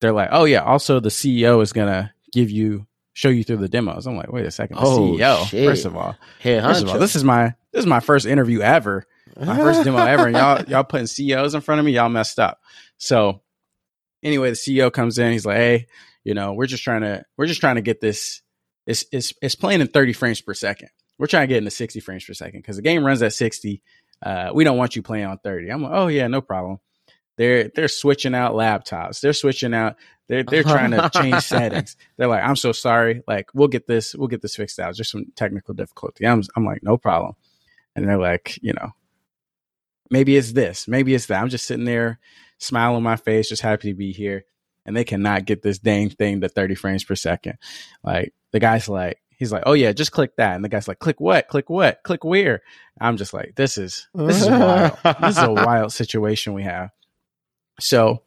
they're like, "Oh yeah, also the CEO is gonna give you." Show you through the demos. I'm like, wait a second, the Oh, CEO. shit. First of all, Hey, First of all, this is my this is my first interview ever, my first demo ever, and y'all y'all putting CEOs in front of me, y'all messed up. So anyway, the CEO comes in, he's like, "Hey, you know, we're just trying to we're just trying to get this. It's it's it's playing in 30 frames per second. We're trying to get into 60 frames per second because the game runs at 60. Uh, we don't want you playing on 30. I'm like, oh yeah, no problem. They're they're switching out laptops. They're switching out. They're they're trying to change settings. They're like, I'm so sorry. Like, we'll get this we'll get this fixed out. Just some technical difficulty. I'm I'm like, no problem. And they're like, you know, maybe it's this, maybe it's that. I'm just sitting there, smile on my face, just happy to be here. And they cannot get this dang thing to 30 frames per second. Like the guy's like, he's like, oh yeah, just click that. And the guy's like, click what? Click what? Click where? I'm just like, this is this is wild. this is a wild situation we have. So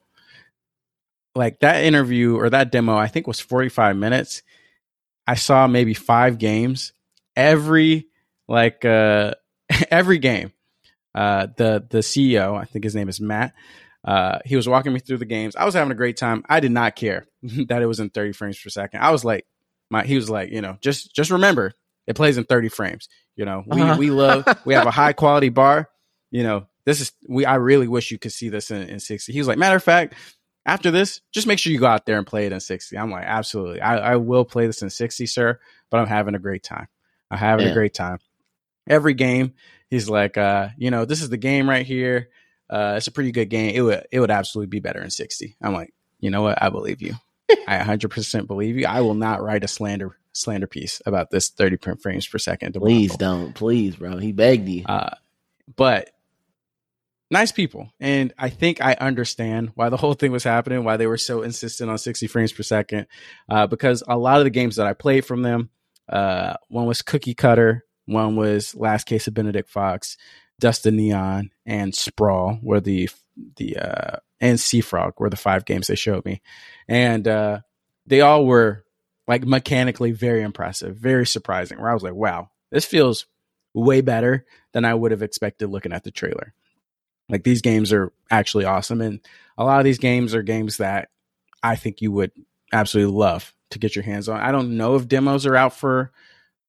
like that interview or that demo, I think was 45 minutes. I saw maybe five games. Every like uh every game. Uh the the CEO, I think his name is Matt. Uh he was walking me through the games. I was having a great time. I did not care that it was in 30 frames per second. I was like my he was like, you know, just just remember it plays in 30 frames. You know, we uh-huh. we love we have a high quality bar. You know, this is we I really wish you could see this in, in 60. He was like, matter of fact, after this, just make sure you go out there and play it in 60. I'm like, absolutely. I, I will play this in 60, sir, but I'm having a great time. I'm having yeah. a great time. Every game, he's like, uh, you know, this is the game right here. Uh, it's a pretty good game. It would it would absolutely be better in 60. I'm like, you know what? I believe you. I 100% believe you. I will not write a slander slander piece about this 30 frames per second. Please don't. Please, bro. He begged you. Uh, but nice people. And I think I understand why the whole thing was happening, why they were so insistent on 60 frames per second. Uh, because a lot of the games that I played from them, uh, one was Cookie Cutter, one was Last Case of Benedict Fox, Dust to Neon, and Sprawl were the the uh, and Seafrog were the five games they showed me, and uh, they all were like mechanically very impressive, very surprising. Where I was like, wow, this feels way better than I would have expected looking at the trailer. Like these games are actually awesome. And a lot of these games are games that I think you would absolutely love to get your hands on. I don't know if demos are out for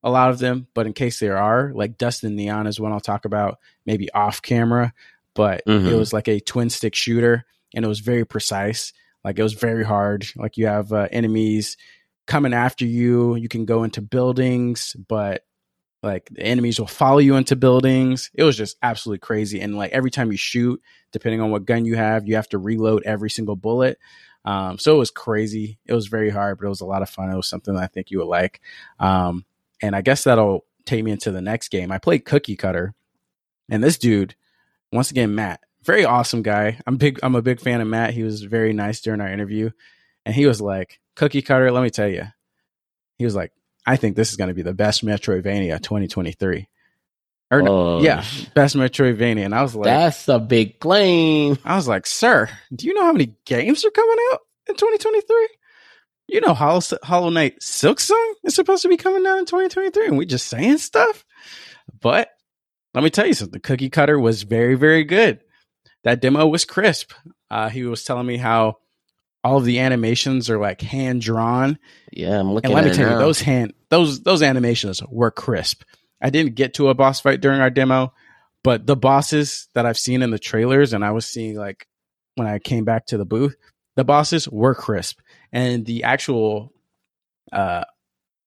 a lot of them, but in case there are, like Dust and Neon is one I'll talk about maybe off camera, but mm-hmm. it was like a twin stick shooter and it was very precise. Like it was very hard. Like you have uh, enemies coming after you. You can go into buildings, but like the enemies will follow you into buildings. It was just absolutely crazy. And like every time you shoot, depending on what gun you have, you have to reload every single bullet. Um, so it was crazy. It was very hard, but it was a lot of fun. It was something I think you would like. Um, and I guess that'll take me into the next game. I played Cookie Cutter, and this dude, once again, Matt, very awesome guy. I'm big. I'm a big fan of Matt. He was very nice during our interview, and he was like, "Cookie Cutter, let me tell you." He was like, I think this is going to be the best Metroidvania 2023. Or oh, yeah, best Metroidvania. And I was like, that's a big claim. I was like, sir, do you know how many games are coming out in 2023? You know, Hollow, Hollow Knight Silksong is supposed to be coming out in 2023, and we just saying stuff. But let me tell you something. The cookie Cutter was very, very good. That demo was crisp. Uh, he was telling me how all of the animations are like hand drawn. Yeah, I'm looking. And let me tell now. you, those hand those those animations were crisp. I didn't get to a boss fight during our demo, but the bosses that I've seen in the trailers, and I was seeing like when I came back to the booth, the bosses were crisp, and the actual uh,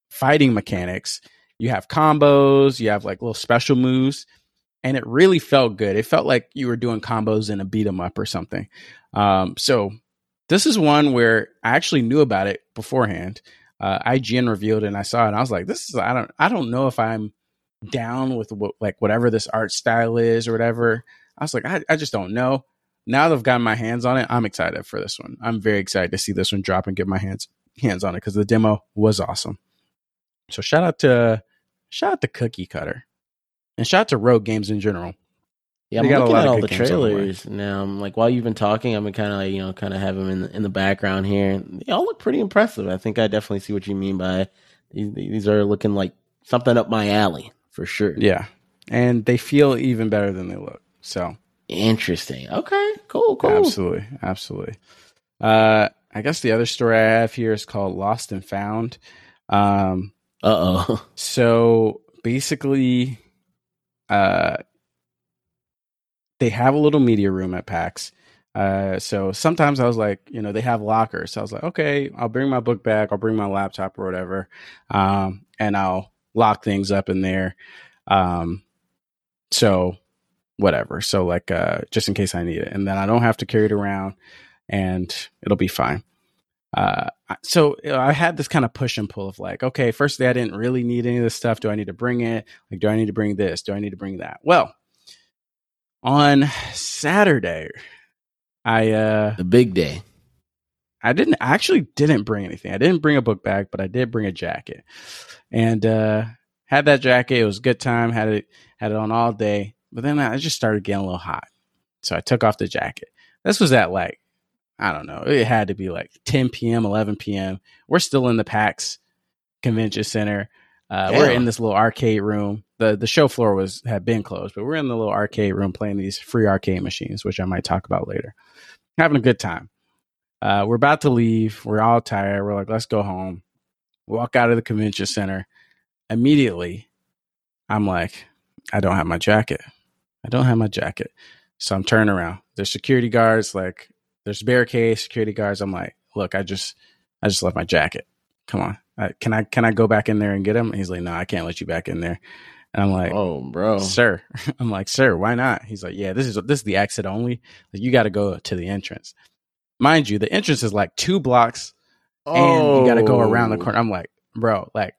fighting mechanics. You have combos, you have like little special moves, and it really felt good. It felt like you were doing combos in a beat 'em up or something. Um, so this is one where I actually knew about it beforehand. Uh, IGN revealed it and I saw it I was like, this is, I don't, I don't know if I'm down with what, like whatever this art style is or whatever. I was like, I, I just don't know. Now that I've gotten my hands on it, I'm excited for this one. I'm very excited to see this one drop and get my hands, hands on it because the demo was awesome. So shout out to, shout out to Cookie Cutter and shout out to Rogue Games in general. Yeah, I'm looking at all the trailers the now. I'm like, while you've been talking, I've been kind of like, you know, kind of have them in the, in the background here. They all look pretty impressive. I think I definitely see what you mean by these. These are looking like something up my alley for sure. Yeah, and they feel even better than they look. So interesting. Okay, cool, cool. Absolutely, absolutely. Uh, I guess the other story I have here is called Lost and Found. Um, uh oh. So basically, uh they have a little media room at PAX. Uh, so sometimes I was like, you know, they have lockers. So I was like, okay, I'll bring my book back. I'll bring my laptop or whatever. Um, and I'll lock things up in there. Um, so whatever. So like, uh, just in case I need it. And then I don't have to carry it around and it'll be fine. Uh, so I had this kind of push and pull of like, okay, firstly, I didn't really need any of this stuff. Do I need to bring it? Like, do I need to bring this? Do I need to bring that? Well, On Saturday, I uh The big day. I didn't I actually didn't bring anything. I didn't bring a book bag, but I did bring a jacket. And uh had that jacket. It was a good time. Had it had it on all day. But then I just started getting a little hot. So I took off the jacket. This was at like I don't know. It had to be like 10 p.m., 11 p.m. We're still in the PAX Convention Center. Uh, we're in this little arcade room. the The show floor was had been closed, but we're in the little arcade room playing these free arcade machines, which I might talk about later. Having a good time. Uh, we're about to leave. We're all tired. We're like, let's go home. Walk out of the convention center. Immediately, I'm like, I don't have my jacket. I don't have my jacket. So I'm turning around. There's security guards, like there's barricades, security guards. I'm like, look, I just I just left my jacket. Come on. I, can I can I go back in there and get him? And he's like, no, I can't let you back in there. And I'm like, oh, bro. sir. I'm like, sir, why not? He's like, yeah, this is this is the exit only. Like, you got to go to the entrance. Mind you, the entrance is like two blocks, and you got to go around the Oh. corner. I'm like, bro, like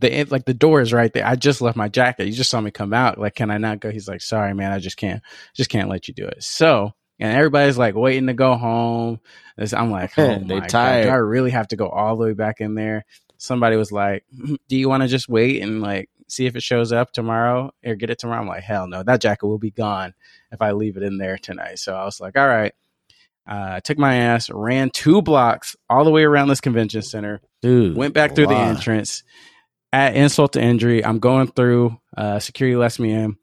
the like the door is right there. I just left my jacket. You just saw me come out. Like, can I not go? He's like, sorry, man, I just can't, just can't let you do it. So, and everybody's like waiting to go home. It's- I'm like, oh They tired. God, do I really have to go all the way back in there? Somebody was like, "Mm, do you want to just wait and like see if it shows up tomorrow or get it tomorrow? I'm like, hell no, that jacket will be gone if I leave it in there tonight. So I was like, all right. Uh, I took my ass, ran two blocks all the way around this convention center, Dude. went back through the entrance. At insult to injury, I'm going through. Uh, security lets me in.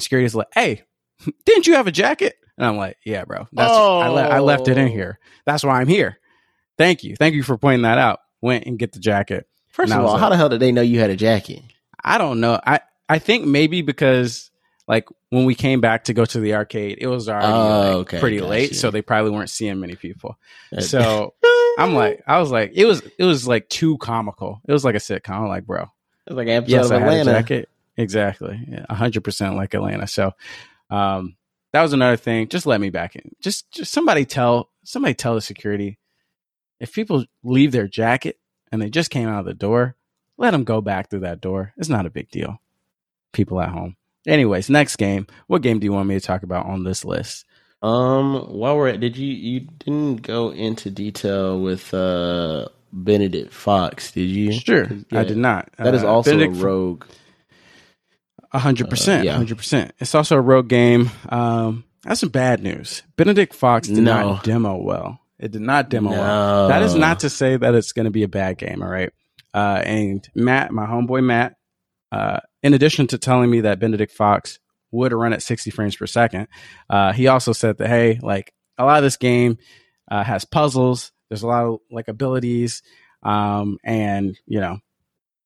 Security's like, "Hey, didn't you have a jacket?" And I'm like, "Yeah, bro. That's I, le- I left it in Oh. here. That's why I'm here. Thank you, thank you for pointing that out." Went and get the jacket. First And of all, like- how the hell did they know you had a jacket? I don't know. I I think maybe because like when we came back to go to the arcade, it was already Oh, like, okay, pretty late, so they probably weren't seeing many people. So I'm like, I was like, it was it was like too comical. It was like a sitcom. I'm like, bro, it's like an episode yes, of I had a Atlanta. jacket. Exactly, a hundred percent like Atlanta. So, um, that was another thing. Just let me back in. Just, just somebody tell somebody tell the security if people leave their jacket and they just came out of the door, let them go back through that door. It's not a big deal. People at home. Anyways, next game. What game do you want me to talk about on this list? Um, while we're at, did you you didn't go into detail with uh Benedict Fox, did you? Sure, Yeah. I did not. That is Uh, also Benedict a rogue. A hundred percent, Uh, hundred percent. It's also a rogue game. Um, that's some bad news. Benedict Fox did No. not demo well. It did not demo No. well. That is not to say that it's going to be a bad game. All right. Uh, and Matt, my homeboy Matt, uh, in addition to telling me that Benedict Fox would run at 60 frames per second, uh, he also said that hey, like a lot of this game uh, has puzzles. There's a lot of like abilities, um, and you know,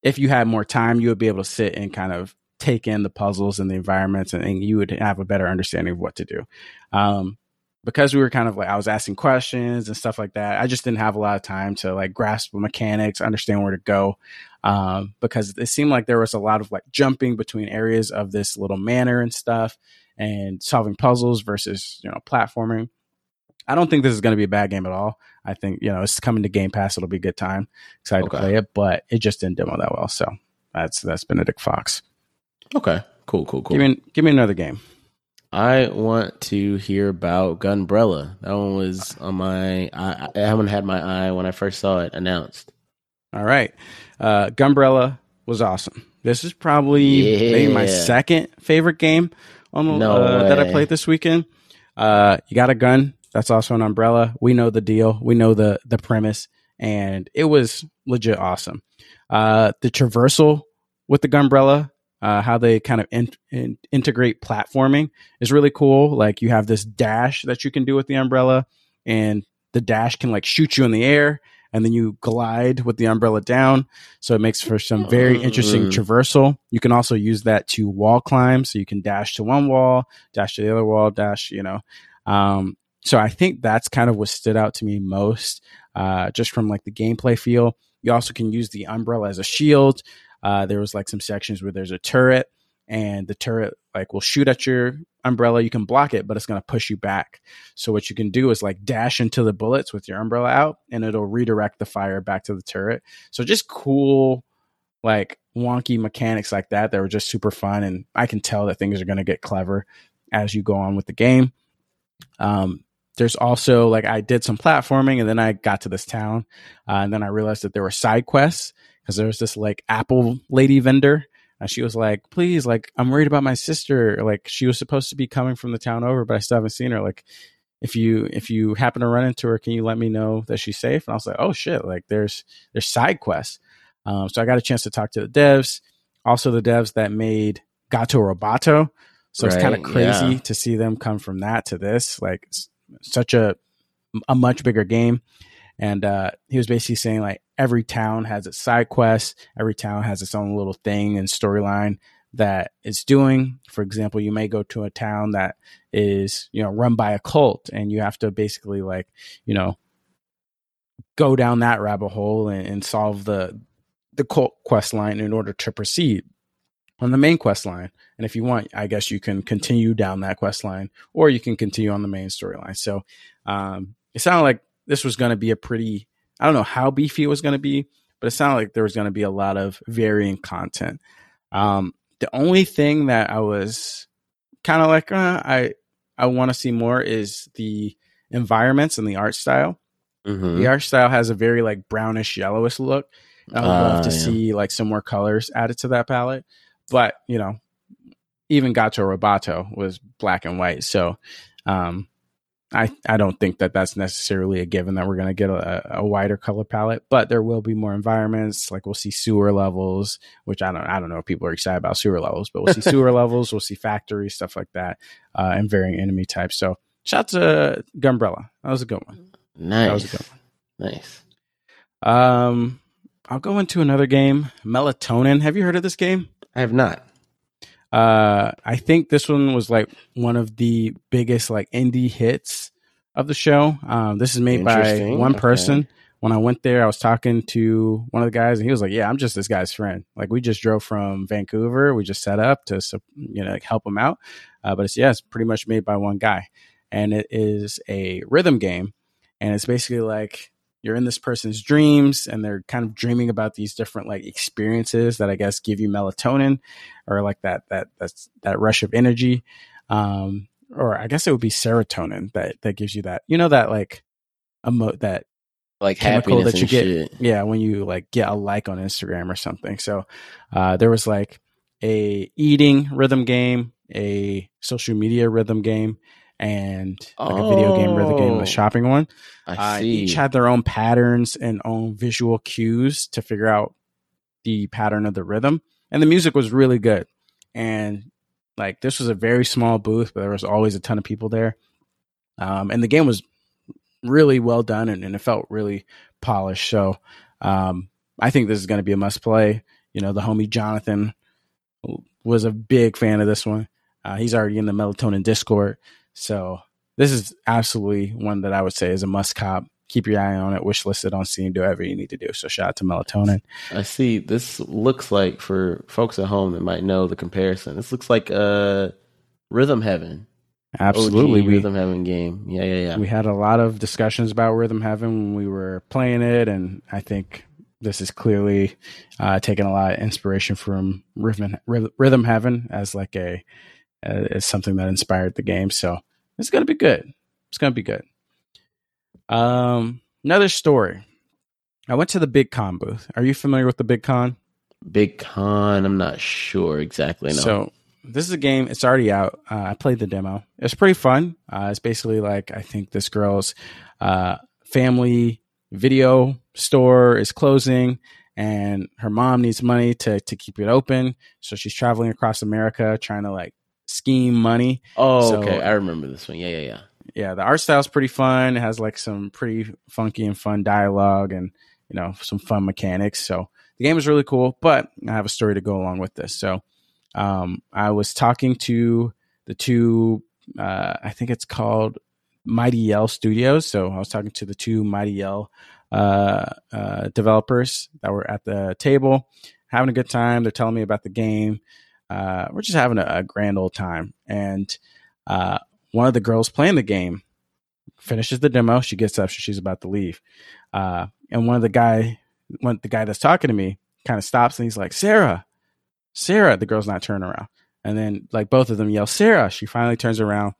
if you had more time, you would be able to sit and kind of take in the puzzles and the environments, and, and you would have a better understanding of what to do. Um, because we were kind of like I was asking questions and stuff like that. I just didn't have a lot of time to like grasp the mechanics, understand where to go, um, because it seemed like there was a lot of like jumping between areas of this little manor and stuff, and solving puzzles versus you know platforming. I don't think this is going to be a bad game at all. I think you know it's coming to Game Pass. It'll be a good time. Excited Okay. to play it, but it just didn't demo that well. So that's that's Benedict Fox. Okay, cool, cool, cool. Give me give me another game. I want to hear about Gunbrella. That one was on my. I, I haven't had my eye when I first saw it announced. All right. Uh, Gunbrella was awesome. This is probably maybe my second favorite game on, No uh, that I played this weekend. Uh, you got a gun. That's also an umbrella. We know the deal. We know the the premise, and it was legit awesome. Uh, the traversal with the gunbrella, uh, how they kind of in, in, integrate platforming is really cool. Like you have this dash that you can do with the umbrella, and the dash can like shoot you in the air, and then you glide with the umbrella down. So it makes for some very interesting Mm. traversal. You can also use that to wall climb, so you can dash to one wall, dash to the other wall, dash. You know, um, so I think that's kind of what stood out to me most, uh, just from like the gameplay feel. You also can use the umbrella as a shield. Uh, there was like some sections where there's a turret, and the turret like will shoot at your umbrella. You can block it, but it's going to push you back. So what you can do is like dash into the bullets with your umbrella out, and it'll redirect the fire back to the turret. So just cool, like wonky mechanics like that that were just super fun, and I can tell that things are going to get clever as you go on with the game. Um, there's also like I did some platforming and then I got to this town uh, and then I realized that there were side quests because there was this like Apple lady vendor and she was like, please, like I'm worried about my sister. Like she was supposed to be coming from the town over, but I still haven't seen her. Like if you if you happen to run into her, can you let me know that she's safe? And I was like, oh shit, like there's there's side quests. Um, so I got a chance to talk to the devs, also the devs that made Gato Roboto. So right, it's kind of crazy yeah. to see them come from that to this. Like such a a much bigger game. And uh, he was basically saying like every town has its side quests, every town has its own little thing and storyline that it's doing. For example, you may go to a town that is, you know, run by a cult and you have to basically like, you know, go down that rabbit hole and, and solve the the cult quest line in order to proceed on the main quest line. And if you want, I guess you can continue down that quest line or you can continue on the main storyline. So um, it sounded like this was going to be a pretty, I don't know how beefy it was going to be, but it sounded like there was going to be a lot of varying content. Um, the only thing that I was kind of like, uh, I, I want to see more is the environments and the art style. Mm-hmm. The art style has a very like brownish yellowish look. I would uh, love to yeah. see like some more colors added to that palette. But, you know, even Gato Roboto was black and white. So, um, I, I don't think that that's necessarily a given that we're going to get a, a, wider color palette, but there will be more environments. Like we'll see sewer levels, which I don't I don't know if people are excited about sewer levels, but we'll see sewer levels, we'll see factories, stuff like that, uh, and varying enemy types. So shout to Gunbrella, That was a good one. Nice. That was a good one. Nice. Um, I'll go into another game, Melatonin. Have you heard of this game? I have not. Uh, I think this one was like one of the biggest like indie hits of the show. Um, this is made by one person. When I went there, I was talking to one of the guys, and he was like, "Yeah, I'm just this guy's friend. Like, we just drove from Vancouver. We just set up to, you know, like help him out. Uh, but it's yeah, it's pretty much made by one guy, and it is a rhythm game, and it's basically like you're in this person's dreams and they're kind of dreaming about these different like experiences that I guess give you melatonin or like that that that's that rush of energy. Um or I guess it would be serotonin that that gives you that. You know that like emo that like chemical that you get shit. yeah when you like get a like on Instagram or something. So uh there was like a eating rhythm game, a social media rhythm game, and like oh, a video game rhythm game, the oh. shopping one. I uh, Each had their own patterns and own visual cues to figure out the pattern of the rhythm, and the music was really good. And like this was a very small booth, but there was always a ton of people there. Um, and the game was really well done and, and it felt really polished. So um, I think this is going to be a must play. You know, the homie Jonathan was a big fan of this one. Uh, he's already in the Melatonin Discord. So this is absolutely one that I would say is a must cop. Keep your eye on it. Wish listed on Steam. Do whatever you need to do. So shout out to Melatonin. I see. This looks like for folks at home that might know the comparison. This looks like uh, Rhythm Heaven. Absolutely, OG we, Rhythm Heaven game. Yeah, yeah, yeah. We had a lot of discussions about Rhythm Heaven when we were playing it, and I think this is clearly uh, taking a lot of inspiration from Rhythm Rhythm Heaven as like a as something that inspired the game. So it's gonna be good. It's gonna be good. Um, another story. I went to the Big Con booth. Are you familiar with the Big Con? Big Con. I'm not sure exactly. No. So this is a game. It's already out. Uh, I played the demo. It's pretty fun. Uh, it's basically like I think this girl's uh, family video store is closing, and her mom needs money to to keep it open. So she's traveling across America trying to like scheme money. Oh, so, okay. I remember this one. Yeah, yeah, yeah. Yeah, the art style's pretty fun. It has like some pretty funky and fun dialogue and, you know, some fun mechanics. So the game is really cool, but I have a story to go along with this. So um, I was talking to the two, uh, I think it's called Mighty Yell Studios. So I was talking to the two Mighty Yell uh, uh, developers that were at the table, having a good time. They're telling me about the game uh, we're just having a, a, grand old time. And uh, one of the girls playing the game finishes the demo. She gets up. She's about to leave. Uh, and one of the guy, one the guy that's talking to me, kind of stops and he's like, "Sarah, Sarah." The girl's not turning around. And then like both of them yell, Sarah. She finally turns around.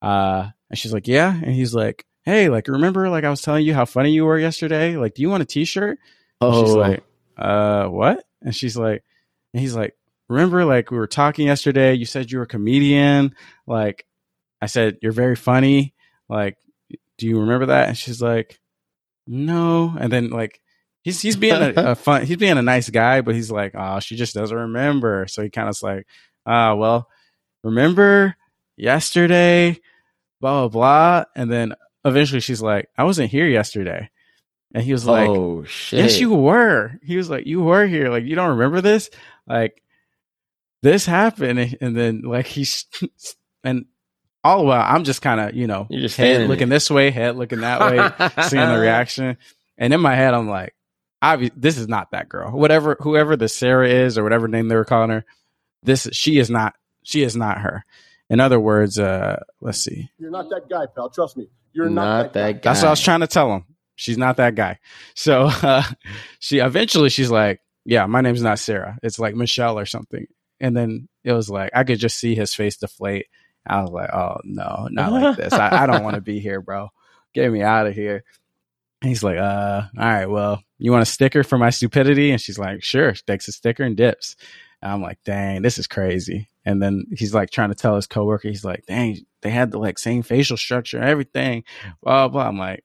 Uh, and she's like, yeah. And he's like, hey, like, remember, like, I was telling you how funny you were yesterday? Like, do you want a t shirt? Oh, She's like, uh, what? And she's like, and he's like, remember, like, we were talking yesterday. You said you were a comedian. Like, I said, you're very funny. Like, do you remember that? And she's like, no. And then, like, he's, he's being a, a fun, he's being a nice guy, but he's like, oh, she just doesn't remember. So he kind of like, ah, well, remember yesterday, blah, blah, blah. And then eventually she's like, I wasn't here yesterday. And he was like, oh shit. Yes, you were. He was like, You were here. Like, you don't remember this? Like, this happened. And then, like, he's, and all the while, I'm just kind of, you know, You're just head looking there. this way, head looking that way, seeing the reaction. And in my head, I'm like, obvi- this is not that girl. Whatever, whoever the Sarah is or whatever name they were calling her, this, she is not, she is not her. In other words, uh, let's see. You're not that guy, pal. Trust me. You're Not not, that guy. That's what I was trying to tell him. She's not that guy. So uh, she eventually she's like, "Yeah, my name's not Sarah. It's like Michelle or something." And then it was like I could just see his face deflate. I was like, "Oh no, not like this. I, I don't want to be here, bro. Get me out of here." And he's like, "Uh, all right. Well, you want a sticker for my stupidity?" And she's like, "Sure." She takes a sticker and dips. And I'm like, "Dang, this is crazy." And then he's like trying to tell his coworker, he's like, "Dang, they had the like same facial structure and everything." Blah blah. I'm like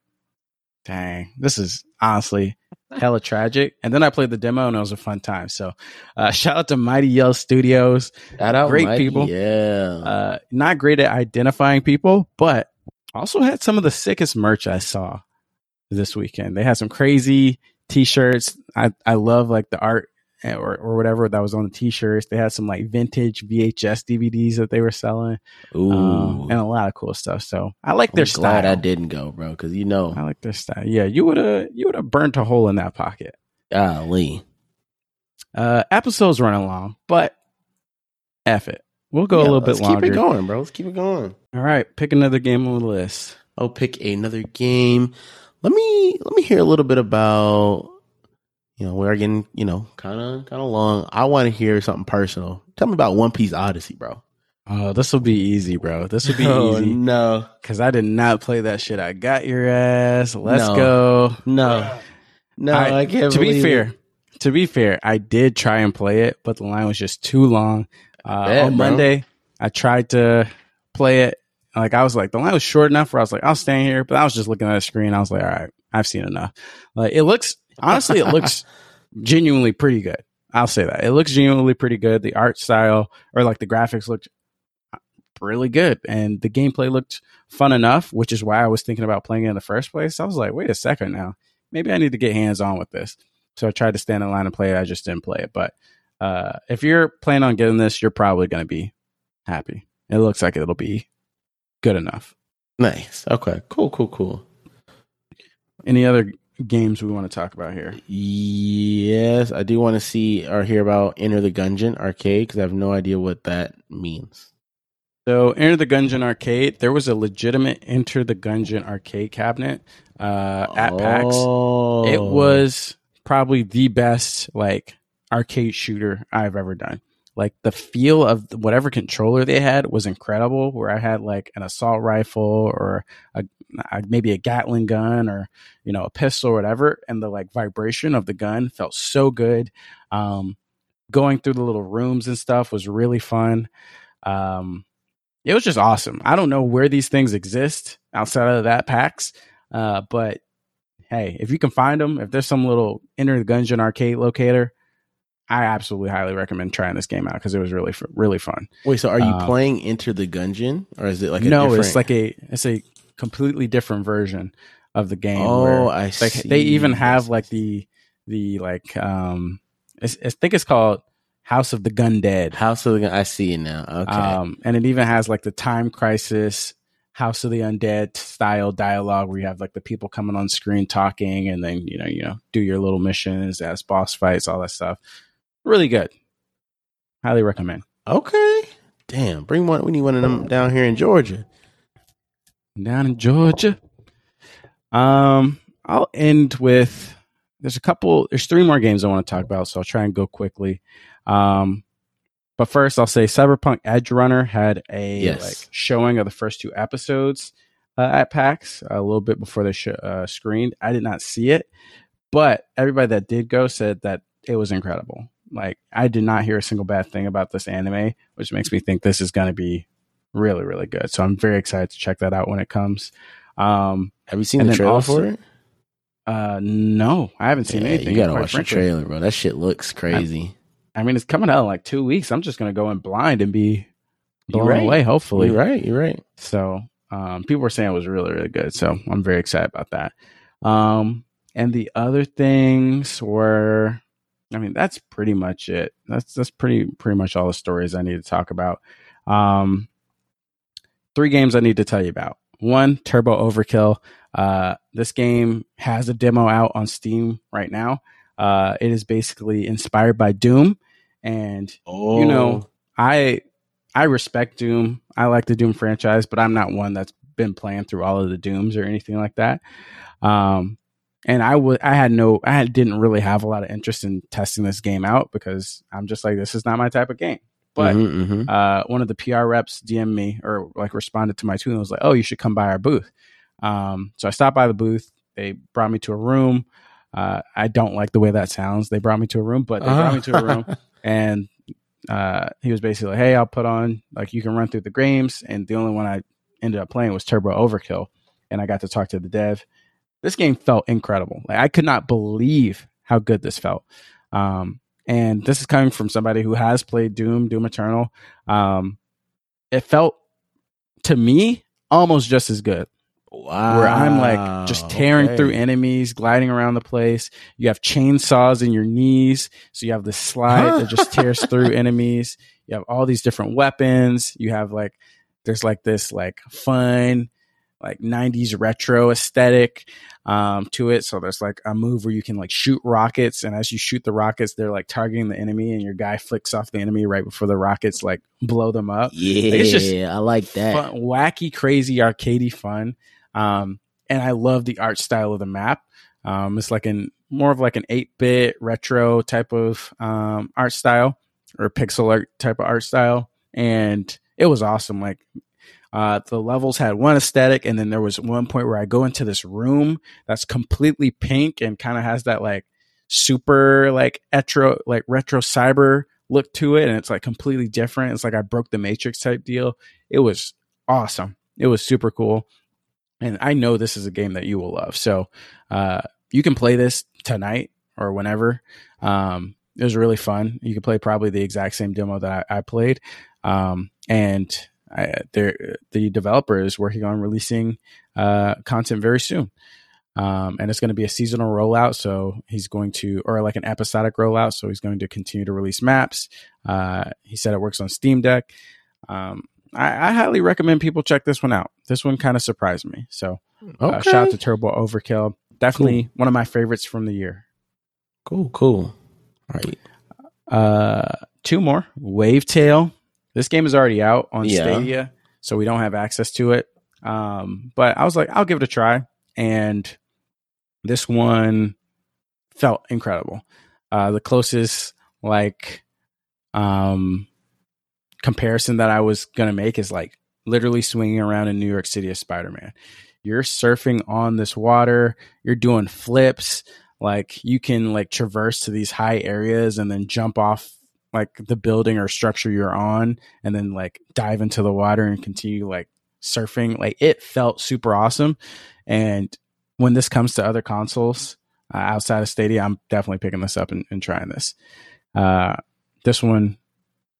dang, this is honestly hella tragic. And then I played the demo and it was a fun time. So uh, shout out to Mighty Yell Studios. Shout out Great Mikey. people. Yeah. Uh, not great at identifying people, but also had some of the sickest merch I saw this weekend. They had some crazy t-shirts. I, I love like the art or, or whatever that was on the t-shirts. They had some like vintage VHS DVDs that they were selling Ooh. um, and a lot of cool stuff. So I like I'm their glad style. I didn't go, bro, because you know, I like their style. Yeah, you would have you would have burnt a hole in that pocket. golly. Uh episode's running long, but F it. We'll go a little bit let's longer. Keep it going, bro. Let's keep it going. All right, pick another game on the list. I'll pick another game. Let me let me hear a little bit about. You know, we are getting you know kind of kind of long. I want to hear something personal. Tell me about One Piece Odyssey, bro. Oh, this will be easy, bro. This will be Oh, easy No, because I did not play that shit. I got your ass. Let's No. go. no, no. I, I- can't. to be fair, it. to be fair, I did try and play it, but the line was just too long. Uh, bet, on bro. Monday, I tried to play it. Like I was like, the line was short enough where I was like, I'll stay here. But I was just looking at the screen. I was like, all right, I've seen enough. Like it looks honestly, it looks genuinely pretty good. I'll say that it looks genuinely pretty good. The art style or like the graphics looked really good, and the gameplay looked fun enough, which is why I was thinking about playing it in the first place. I was like, wait a second now, maybe I need to get hands on with this. So I tried to stand in line and play it. I just didn't play it. But uh, if you're planning on getting this, you're probably going to be happy. It looks like it'll be good enough. nice. Okay, cool, cool, cool. Any other games we want to talk about here? Yes, I do want to see or hear about Enter the Gungeon arcade because I have no idea what that means. So, Enter the Gungeon arcade. There was a legitimate Enter the Gungeon arcade cabinet uh, at PAX. Oh. It was probably the best like arcade shooter I've ever done. Like the feel of whatever controller they had was incredible. Where I had like an assault rifle or a, a maybe a Gatling gun or you know a pistol or whatever, and the like vibration of the gun felt so good. Um, going through the little rooms and stuff was really fun. Um, it was just awesome. I don't know where these things exist outside of that PAX, uh, but hey, if you can find them, if there's some little Enter the Gungeon arcade locator, I absolutely highly recommend trying this game out because it was really really fun. Wait, so are you Um, playing Enter the Gungeon or is it like a no, different... it's like a it's a completely different version of the game. oh, where, I like see. they even have like the the like um, it's, I think it's called House of the Gundead. House of the Gun. I see it now. Okay, Um, and it even has like the time crisis, House of the Undead style dialogue where you have like the people coming on screen talking, and then you know you know do your little missions as boss fights, all that stuff. Really good. Highly recommend. okay. Damn, bring one. We need one of them down here in Georgia. Down in Georgia. Um, I'll end with there's a couple. There's three more games I want to talk about, so I'll try and go quickly. Um, but first, I'll say Cyberpunk Edge Runner had a Yes. like showing of the first two episodes uh, at PAX a little bit before they sh- uh, screened. I did not see it, but everybody that did go said that it was incredible. Like I did not hear a single bad thing about this anime, which makes me think this is going to be really, really good. So I'm very excited to check that out when it comes. Um, Have you seen the trailer also- for it? uh, no, I haven't seen Yeah, anything. you gotta watch the trailer, bro. That shit looks crazy. I mean, it's coming out in like two weeks. I'm just gonna go in blind and be blown right. away. Hopefully, You're right. You're right. So um, people were saying it was really, really good. So I'm very excited about that. Um, and the other things were, I mean, that's pretty much it. That's that's pretty pretty much all the stories I need to talk about. Um, three games I need to tell you about. One, Turbo Overkill. Uh, this game has a demo out on Steam right now. Uh, it is basically inspired by Doom, and Oh, you know, I I respect Doom. I like the Doom franchise, but I'm not one that's been playing through all of the Dooms or anything like that. Um, and I would I had no I didn't really have a lot of interest in testing this game out because I'm just like this is not my type of game. But Mhm, mhm. uh, one of the PR reps DM'd me or like responded to my tweet and was like, "Oh, you should come by our booth." Um, so I stopped by the booth. They brought me to a room. Uh, I don't like the way that sounds. They brought me to a room, but they brought me to a room and uh, he was basically like, "Hey, I'll put on like you can run through the games." And the only one I ended up playing was Turbo Overkill, and I got to talk to the dev. This game felt incredible. Like I could not believe how good this felt. Um, and this is coming from somebody who has played Doom, Doom Eternal. Um, it felt to me almost just as good wow. where I'm like just tearing okay. through enemies, gliding around the place. You have chainsaws in your knees, so you have this slide that just tears through enemies. You have all these different weapons. You have like there's like this like fun like 90s retro aesthetic um to it so there's like a move where you can like shoot rockets and as you shoot the rockets they're like targeting the enemy and your guy flicks off the enemy right before the rockets like blow them up Yeah, it's just I like that. fun, wacky, crazy, arcadey fun. Um, and I love the art style of the map. Um, it's like an more of like an eight bit retro type of um, art style or pixel art type of art style, and it was awesome. Like uh, the levels had one aesthetic, and then there was one point where I go into this room that's completely pink and kind of has that like super like retro like retro cyber look to it, and it's like completely different. It's like I broke the Matrix type deal. It was awesome. It was super cool, and I know this is a game that you will love. So uh, you can play this tonight or whenever. Um, it was really fun. You can play probably the exact same demo that I, I played, um, and I, the developer is working on releasing uh, content very soon. Um, and it's going to be a seasonal rollout. So he's going to, or like an episodic rollout. So he's going to continue to release maps. Uh, he said it works on Steam Deck. Um, I, I highly recommend people check this one out. This one kind of surprised me. So Okay. uh, shout out to Turbo Overkill. Definitely one of my favorites from the year. cool, cool. All right. Uh, two more. Wavetale. This game is already out on Yeah. Stadia, so we don't have access to it. Um, but I was like, I'll give it a try, and this one felt incredible. Uh, the closest like um comparison that I was gonna make is like literally swinging around in New York City as Spider Man. You're surfing on this water. You're doing flips. Like you can like traverse to these high areas and then jump off like the building or structure you're on and then like dive into the water and continue like surfing. Like it felt super awesome. And when this comes to other consoles uh, outside of Stadia, I'm definitely picking this up and, and trying this. Uh, this one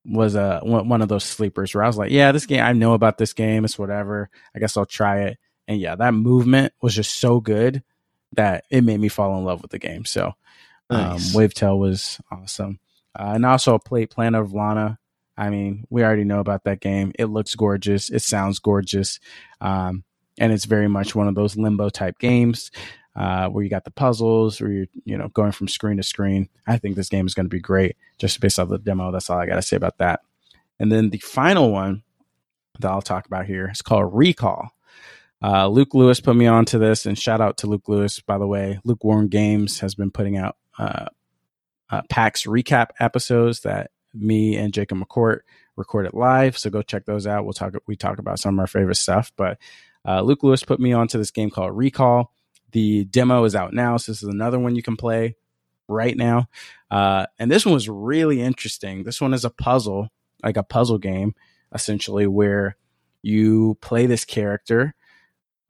was a one one of those sleepers where I was like, yeah, this game I know about this game. It's whatever. I guess I'll try it. And yeah, that movement was just so good that it made me fall in love with the game. So, um, Nice. Wavetale was awesome. Uh, and also played Planet of Lana. I mean, we already know about that game. It looks gorgeous. It sounds gorgeous. Um, and it's very much one of those limbo type games uh, where you got the puzzles, where you're you know going from screen to screen. I think this game is going to be great just based off the demo. That's all I got to say about that. And then the final one that I'll talk about here is called Recall. Uh, Luke Lewis put me on to this, and shout out to Luke Lewis, by the way. Lukewarm Games has been putting out uh, uh, PAX recap episodes that me and Jacob McCourt recorded live. So go check those out. We'll talk. We talk about some of our favorite stuff. But uh, Luke Lewis put me onto this game called Recall. The demo is out now, so this is another one you can play right now. Uh, and this one was really interesting. This one is a puzzle, like a puzzle game, essentially, where you play this character,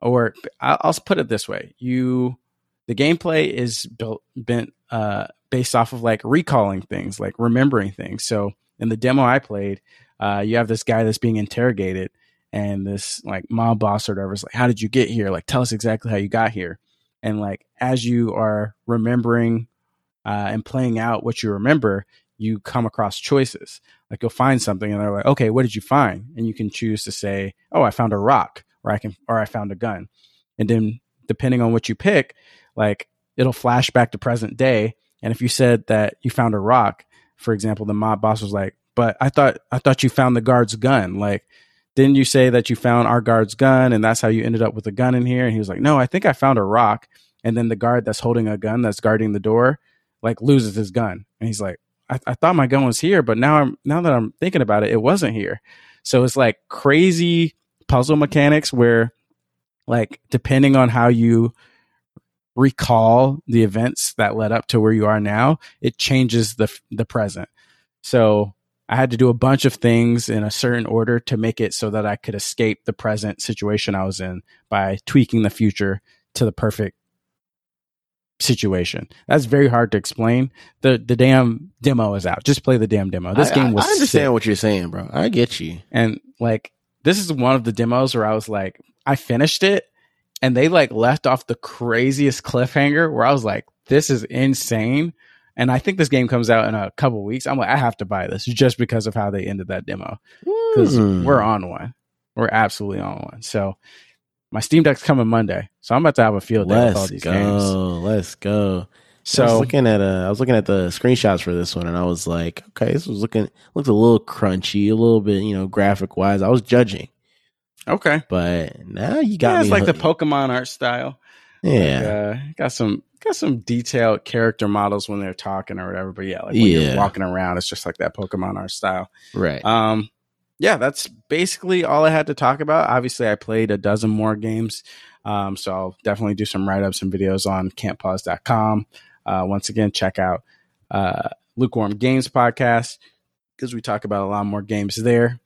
or I'll, put it this way: you the gameplay is built been uh, based off of like recalling things, like remembering things. So in the demo I played, uh, you have this guy that's being interrogated, and this like mob boss or whatever is like, "How did you get here? Like, tell us exactly how you got here." And like as you are remembering uh, and playing out what you remember, you come across choices. Like you'll find something, and they're like, "Okay, what did you find?" And you can choose to say, "Oh, I found a rock," or I can, or I found a gun. And then depending on what you pick, like it'll flash back to present day. And if you said that you found a rock, for example, the mob boss was like, "But I thought I thought you found the guard's gun." Like, didn't you say that you found our guard's gun and that's how you ended up with a gun in here? And he was like, "No, I think I found a rock." And then the guard that's holding a gun that's guarding the door like loses his gun, and he's like, I, I thought my gun was here, but now I'm now that I'm thinking about it, it wasn't here." So it's like crazy puzzle mechanics where, like, depending on how you recall the events that led up to where you are now, it changes the the present. So I had to do a bunch of things in a certain order to make it so that I could escape the present situation I was in by tweaking the future to the perfect situation. That's very hard to explain. The the damn demo is out. Just play the damn demo. This I, game was I understand sick. what you're saying, bro. I get you. and like this is one of the demos where I was like I finished it and they like left off the craziest cliffhanger where I was like this is insane. And I think this game comes out in a couple weeks. I'm like I have to buy this just because of how they ended that demo because Hmm. we're on one. We're absolutely on one. So my Steam Deck's coming Monday, so I'm about to have a field day with all Let's these go. games. Let's go. I was So looking at uh, I was looking at the screenshots for this one, and I was like, okay, this was looking looked a little crunchy, a little bit, you know, graphic wise. I was judging, okay, but now you got yeah, it's like the. Pokemon art style. yeah, uh, got some got some detailed character models when they're talking or whatever. But yeah, like when Yeah. you're walking around, it's just like that Pokemon art style. right. Um, yeah, that's basically all I had to talk about. Obviously, I played a dozen more games. Um, so I'll definitely do some write ups and videos on can'tpause.com. Uh, once again, check out uh, Lukewarm Games podcast because we talk about a lot more games there.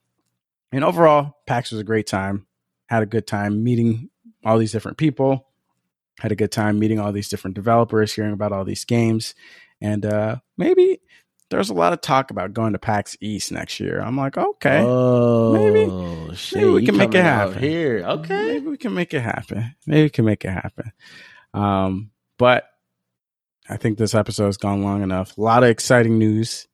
And overall, PAX was a great time. Had a good time meeting all these different people. Had a good time meeting all these different developers, hearing about all these games. And uh, maybe there's a lot of talk about going to PAX East next year. I'm like, okay, oh, maybe- shit, maybe we can make it happen. here. Okay, maybe we can make it happen. Maybe we can make it happen. Um, but I think this episode has gone long enough. A lot of exciting news,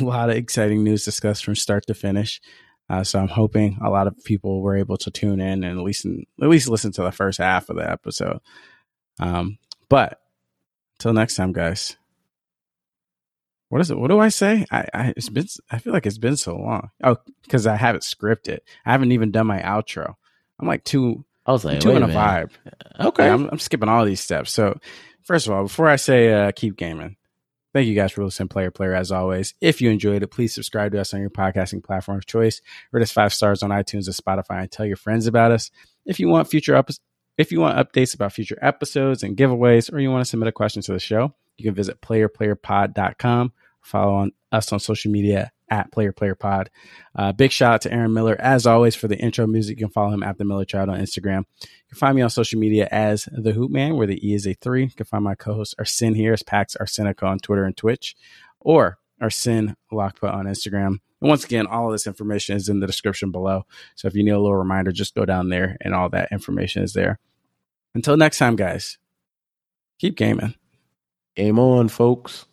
a lot of exciting news discussed from start to finish. Uh, so I'm hoping a lot of people were able to tune in and at least at least listen to the first half of the episode. Um, but until next time, guys. What is it? What do I say? I, I it's been I feel like it's been so long. Oh, because I haven't scripted. I haven't even done my outro. I'm like two I was like, two in a a minute. vibe. Okay, Yeah, I'm, I'm skipping all these steps. So, first of all, before I say uh, keep gaming, thank you guys for listening, Player Player. As always, if you enjoyed it, please subscribe to us on your podcasting platform of choice. Rate us five stars on iTunes and Spotify, and tell your friends about us. If you want future up, if you want updates about future episodes and giveaways, or you want to submit a question to the show, you can visit playerplayerpod.com. Follow on us on social media at Player Player Pod. Uh, big shout out to Aaron Miller, as always, for the intro music. You can follow him at the Miller Child on Instagram. You can find me on social media as the Hoop Man, where the E is a three. You can find my co-host Arsen here as Pax Arsenica on Twitter and Twitch, or Arsen Lockput on Instagram. And once again, all of this information is in the description below. So if you need a little reminder, just go down there, and all that information is there. Until next time, guys, keep gaming. game on, folks.